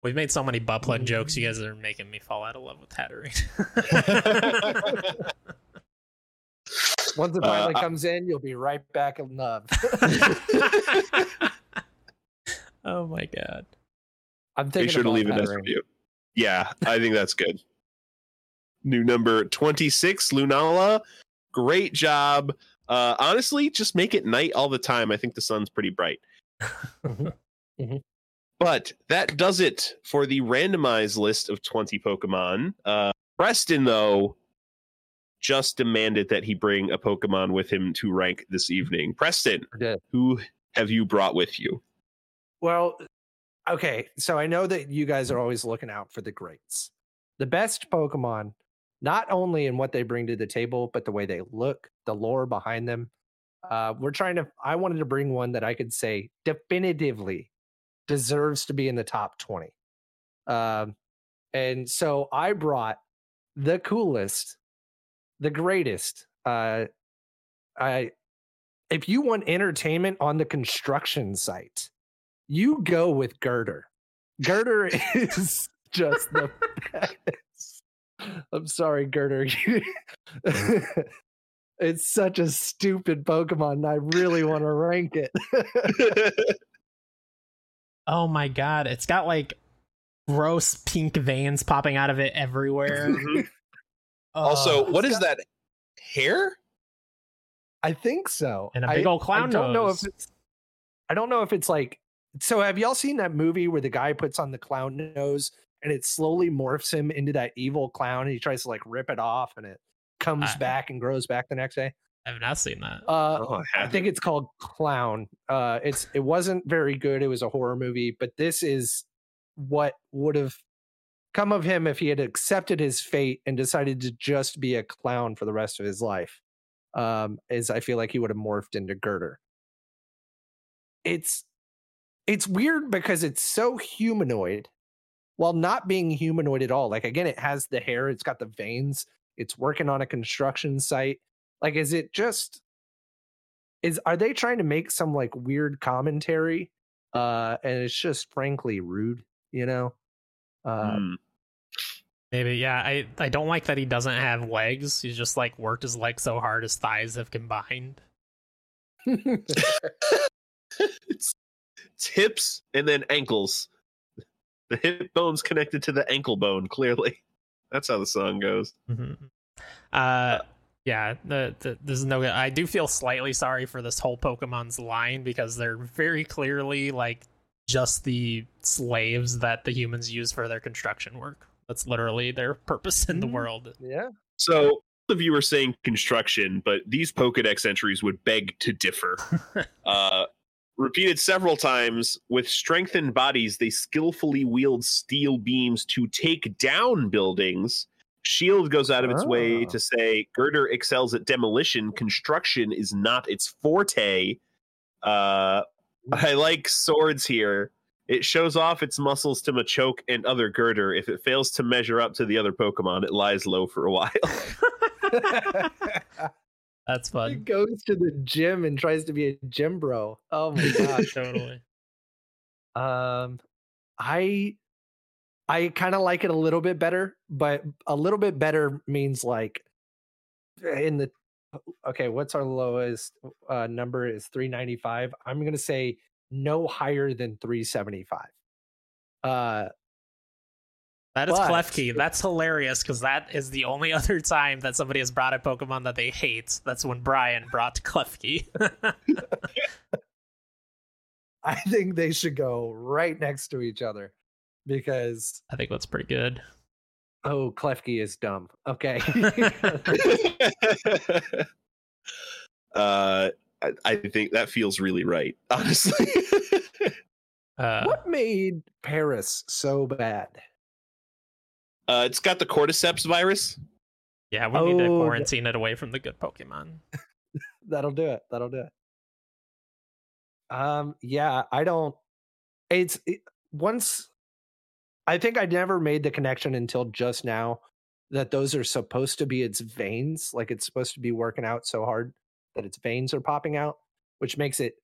We've made so many butt plug jokes. You guys are making me fall out of love with Hatterene. Once it Uh, finally I- comes in, you'll be right back in love. oh my god. I'm Make thinking sure to leave a nice Hatterene. review. Yeah, I think that's good. New number 26, Lunala. Great job. Uh, honestly, just make it night all the time. I think the sun's pretty bright. Mhm. Mhm. But that does it for the randomized list of 20 Pokemon. Uh, Preston, though, just demanded that he bring a Pokemon with him to rank this evening. Preston, I did. who have you brought with you? Well, okay. So I know that you guys are always looking out for the greats. The best Pokemon, not only in what they bring to the table, but the way they look, the lore behind them. Uh, we're trying to, I wanted to bring one that I could say definitively deserves to be in the top 20. Um, and so I brought the coolest, the greatest. Uh, I, if you want entertainment on the construction site, you go with Gurdurr. Gurdurr is just the best. I'm sorry, Gurdurr. it's such a stupid Pokemon, and I really want to rank it. Oh my god. It's got like gross pink veins popping out of it everywhere. Mhm. also, Oh. what is that? Hair? I think so. And a big old clown I don't know if nose. it's. I don't know if it's like. So, have y'all seen that movie where the guy puts on the clown nose and it slowly morphs him into that evil clown, and he tries to like rip it off, and it comes I- back and grows back the next day? I have not seen that. Uh, Oh, I haven't. think it's called Clown. Uh, it's it wasn't very good. It was a horror movie, but this is what would have come of him if he had accepted his fate and decided to just be a clown for the rest of his life. Um, is I feel like he would have morphed into Gurdurr. It's it's weird because it's so humanoid while not being humanoid at all. Like again, it has the hair, it's got the veins, it's working on a construction site. Like, is it just is are they trying to make some like weird commentary? Uh, and it's just frankly rude, you know. Uh, Hmm. Maybe, yeah. I, I don't like that he doesn't have legs. He's just like worked his legs so hard his thighs have combined. it's, it's hips and then ankles. The hip bone's connected to the ankle bone, clearly. That's how the song goes. Mhm. Uh, yeah. The, the this is no good. I do feel slightly sorry for this whole Pokemon's line because they're very clearly like just the slaves that the humans use for their construction work. That's literally their purpose in the Mm. world. yeah. So, all of you are saying construction, but these Pokedex entries would beg to differ. uh, repeated several times, with strengthened bodies, they skillfully wield steel beams to take down buildings. Shield goes out of its way Oh. to say Gurdurr excels at demolition. Construction is not its forte. Uh, I like swords here. It shows off its muscles to Machoke and other Gurdurr. If it fails to measure up to the other Pokemon, it lies low for a while. That's he fun. goes to the gym and tries to be a gym bro. Oh my gosh. totally. Um, I I kind of like it a little bit better, but a little bit better means like in the okay. What's our lowest uh, number? Is three ninety five. I'm gonna say no higher than three seventy five. Uh, That is But- Klefki. That's hilarious because that is the only other time that somebody has brought a Pokemon that they hate. That's when Brian brought Klefki. I think they should go right next to each other because I think that's pretty good. Oh, Klefki is dumb. Okay. uh, I, I think that feels really right, honestly. Uh, what made Paras so bad? uh, it's got the cordyceps virus. yeah, we need to Oh, the- quarantine it away from the good Pokemon. That'll do it. That'll do it. Um, yeah, I don't. It's it, once. I think I never made the connection until just now that those are supposed to be its veins. Like it's supposed to be working out so hard that its veins are popping out, which makes it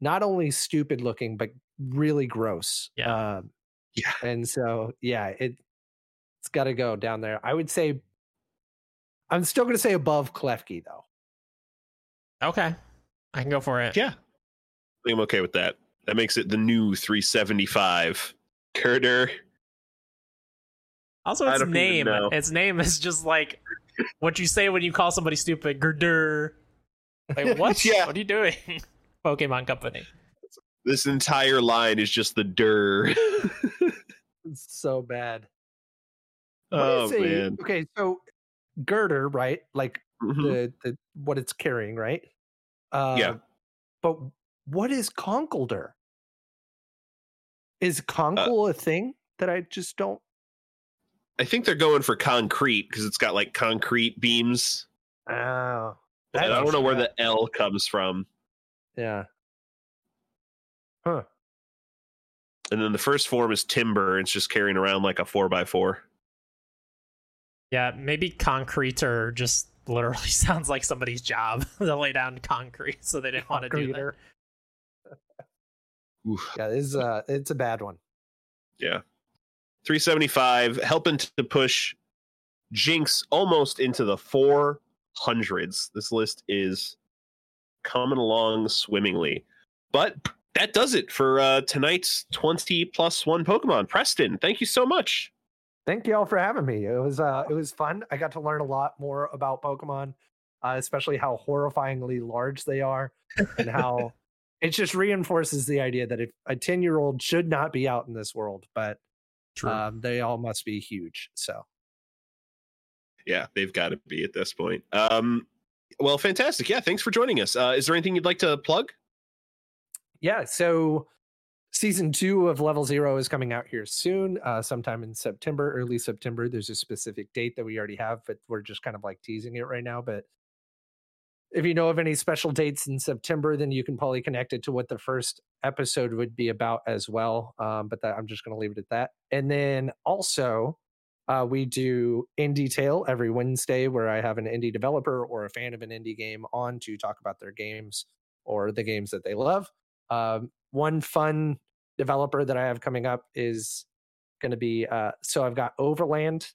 not only stupid looking but really gross. Yeah. Um, Yeah. And so, yeah, it it's got to go down there. I would say. I'm still going to say above Klefki though. Okay, I can go for it. Yeah, I'm okay with that. That makes it the new 375. Gurdurr. Also, its name. Its name is just like what you say when you call somebody stupid. Gurdurr. Like what? Yeah. What are you doing? Pokemon Company. This entire line is just the dir. It's so bad. What oh is a- man. Okay, so girder, right? Like Mhm. the the what it's carrying, right? Uh, Yeah. But what is conkeldurr? Is Uh a thing that I just don't? I think they're going for concrete because it's got like concrete beams. Oh, I don't makes know where the L comes from. Yeah. Huh. And then the first form is Timburr. It's just carrying around like a four by four. Yeah, maybe concrete or just literally sounds like somebody's job to lay down concrete, so they didn't want to do that. Concreter. Oof. Yeah, it's uh, it's a bad one. Yeah. 375, helping to push Jynx almost into the 400s. This list is coming along swimmingly. But that does it for uh, tonight's 20 plus one Pokemon. Preston, thank you so much. Thank you all for having me. It was uh, it was fun. I got to learn a lot more about Pokemon, uh, especially how horrifyingly large they are, and how it just reinforces the idea that if a ten year old should not be out in this world, but um, they all must be huge. So Yeah, they've got to be at this point. Um, well, fantastic. Yeah, thanks for joining us. Uh, is there anything you'd like to plug? yeah, so season two of Level Zero is coming out here soon, uh, sometime in September, early September. There's a specific date that we already have, but we're just kind of like teasing it right now. But if you know of any special dates in September, then you can probably connect it to what the first episode would be about as well. Um, but that, I'm just going to leave it at that. And then also, uh, we do Indie Tale every Wednesday, where I have an indie developer or a fan of an indie game on to talk about their games or the games that they love. Um, one fun developer that I have coming up is going to be uh, so I've got Overland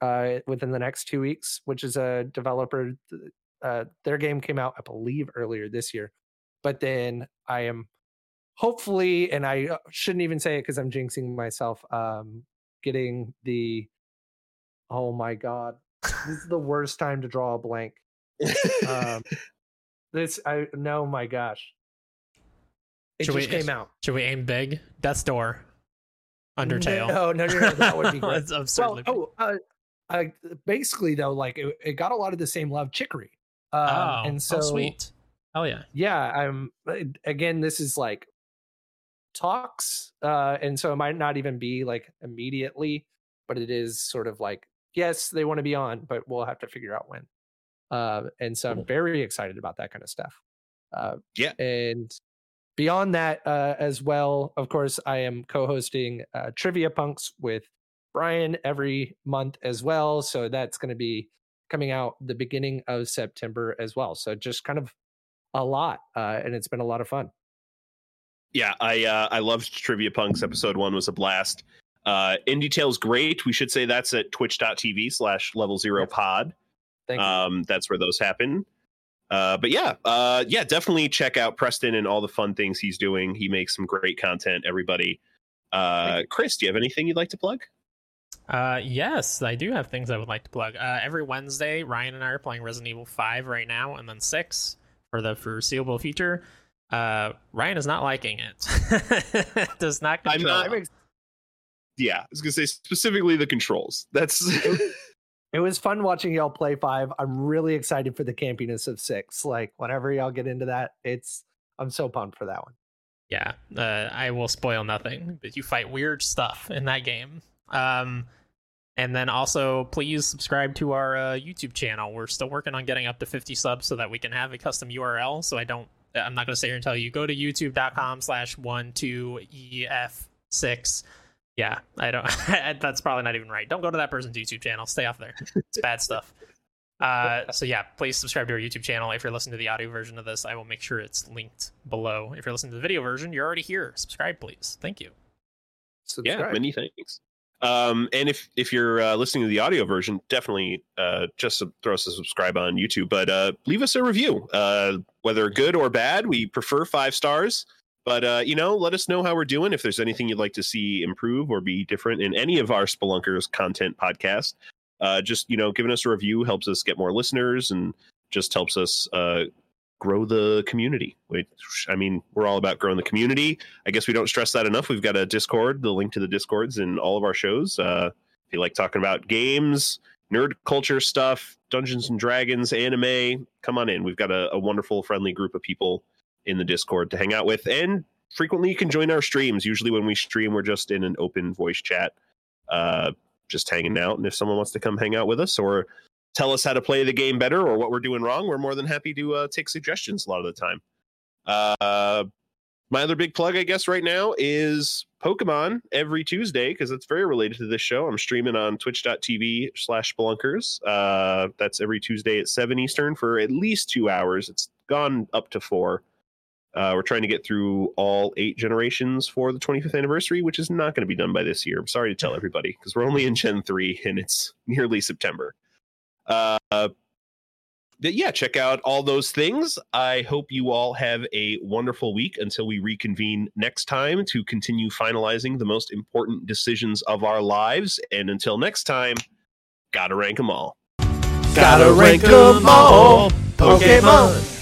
uh, within the next two weeks, which is a developer. Uh, their game came out, I believe, earlier this year, but then I am hopefully, and I uh, shouldn't even say it because I'm jinxing myself. Um, getting the oh my god, this is the worst time to draw a blank. Um, this I no, my gosh, it Should we- just came out. Should we aim big? Death's Door. Undertale. No, no, no, no that would be great. Well, oh, uh, uh, basically though, like it, it got a lot of the same love, Chicory. Um, oh, and so oh, sweet. Hell yeah. yeah, I'm again. This is like talks, uh, and so it might not even be like immediately, but it is sort of like yes, they want to be on, but we'll have to figure out when. Uh, and so I'm very excited about that kind of stuff. Uh, Yeah. and beyond that, uh, as well, of course, I am co-hosting uh, Trivia Punks with Brian every month as well. So that's going to be coming out the beginning of September as well. So just kind of a lot, uh, and it's been a lot of fun. Yeah, I uh, I loved Trivia Punks. Episode one was a blast. Uh, In Detail's great. We should say that's at twitch.tv slash level zero pod. Thank you. Um, that's where those happen. Uh, but yeah, uh, yeah, definitely check out Preston and all the fun things he's doing. He makes some great content, everybody. Uh, Chris, do you have anything you'd like to plug? Uh, yes, I do have things I would like to plug. Uh, every Wednesday, Ryan and I are playing Resident Evil 5 right now, and then 6 for the foreseeable future. Uh, Ryan is not liking it. Does not I'm control. not- I'm ex- yeah, I was gonna say specifically the controls. That's It was fun watching y'all play five. I'm really excited for the campiness of six. Like whenever y'all get into that, it's I'm so pumped for that one. Yeah, uh, I will spoil nothing, but you fight weird stuff in that game. Um, and then also, please subscribe to our uh, YouTube channel. We're still working on getting up to 50 subs so that we can have a custom URL. So I don't, I'm not going to sit here and tell you go to youtube.com slash one two ef six. Yeah, I don't. that's probably not even right. Don't go to that person's YouTube channel. Stay off there. It's bad stuff. Uh, so yeah, please subscribe to our YouTube channel. If you're listening to the audio version of this, I will make sure it's linked below. If you're listening to the video version, you're already here. Subscribe, please. Thank you. Subscribe. Yeah, many thanks. Um, and if if you're uh, listening to the audio version, definitely uh, just throw us a subscribe on YouTube. But uh, leave us a review, uh, whether good or bad. We prefer five stars. But uh, you know, let us know how we're doing. If there's anything you'd like to see improve or be different in any of our Spelunkers content podcast, uh, just you know, giving us a review helps us get more listeners and just helps us grow the community. Which I mean, we're all about growing the community. I guess we don't stress that enough. We've got a Discord. The link to the Discords in all of our shows. Uh, if you like talking about games, nerd culture stuff, Dungeons and Dragons, anime, come on in. We've got a, a wonderful, friendly group of people in the Discord to hang out with. And frequently you can join our streams. Usually when we stream, we're just in an open voice chat, uh, just hanging out. And if someone wants to come hang out with us or tell us how to play the game better or what we're doing wrong, we're more than happy to uh, take suggestions a lot of the time. Uh, my other big plug, I guess, right now is Pokemon every Tuesday because it's very related to this show. I'm streaming on twitch.tv slash Blunkers. Uh, that's every Tuesday at 7 Eastern for at least two hours. It's gone up to four. Uh, we're trying to get through all eight generations for the 25th anniversary, which is not going to be done by this year. I'm sorry to tell everybody because we're only in Gen 3 and it's nearly September. Uh, but yeah, check out all those things. I hope you all have a wonderful week until we reconvene next time to continue finalizing the most important decisions of our lives. And until next time, gotta rank them all. Gotta rank them all, Pokemon.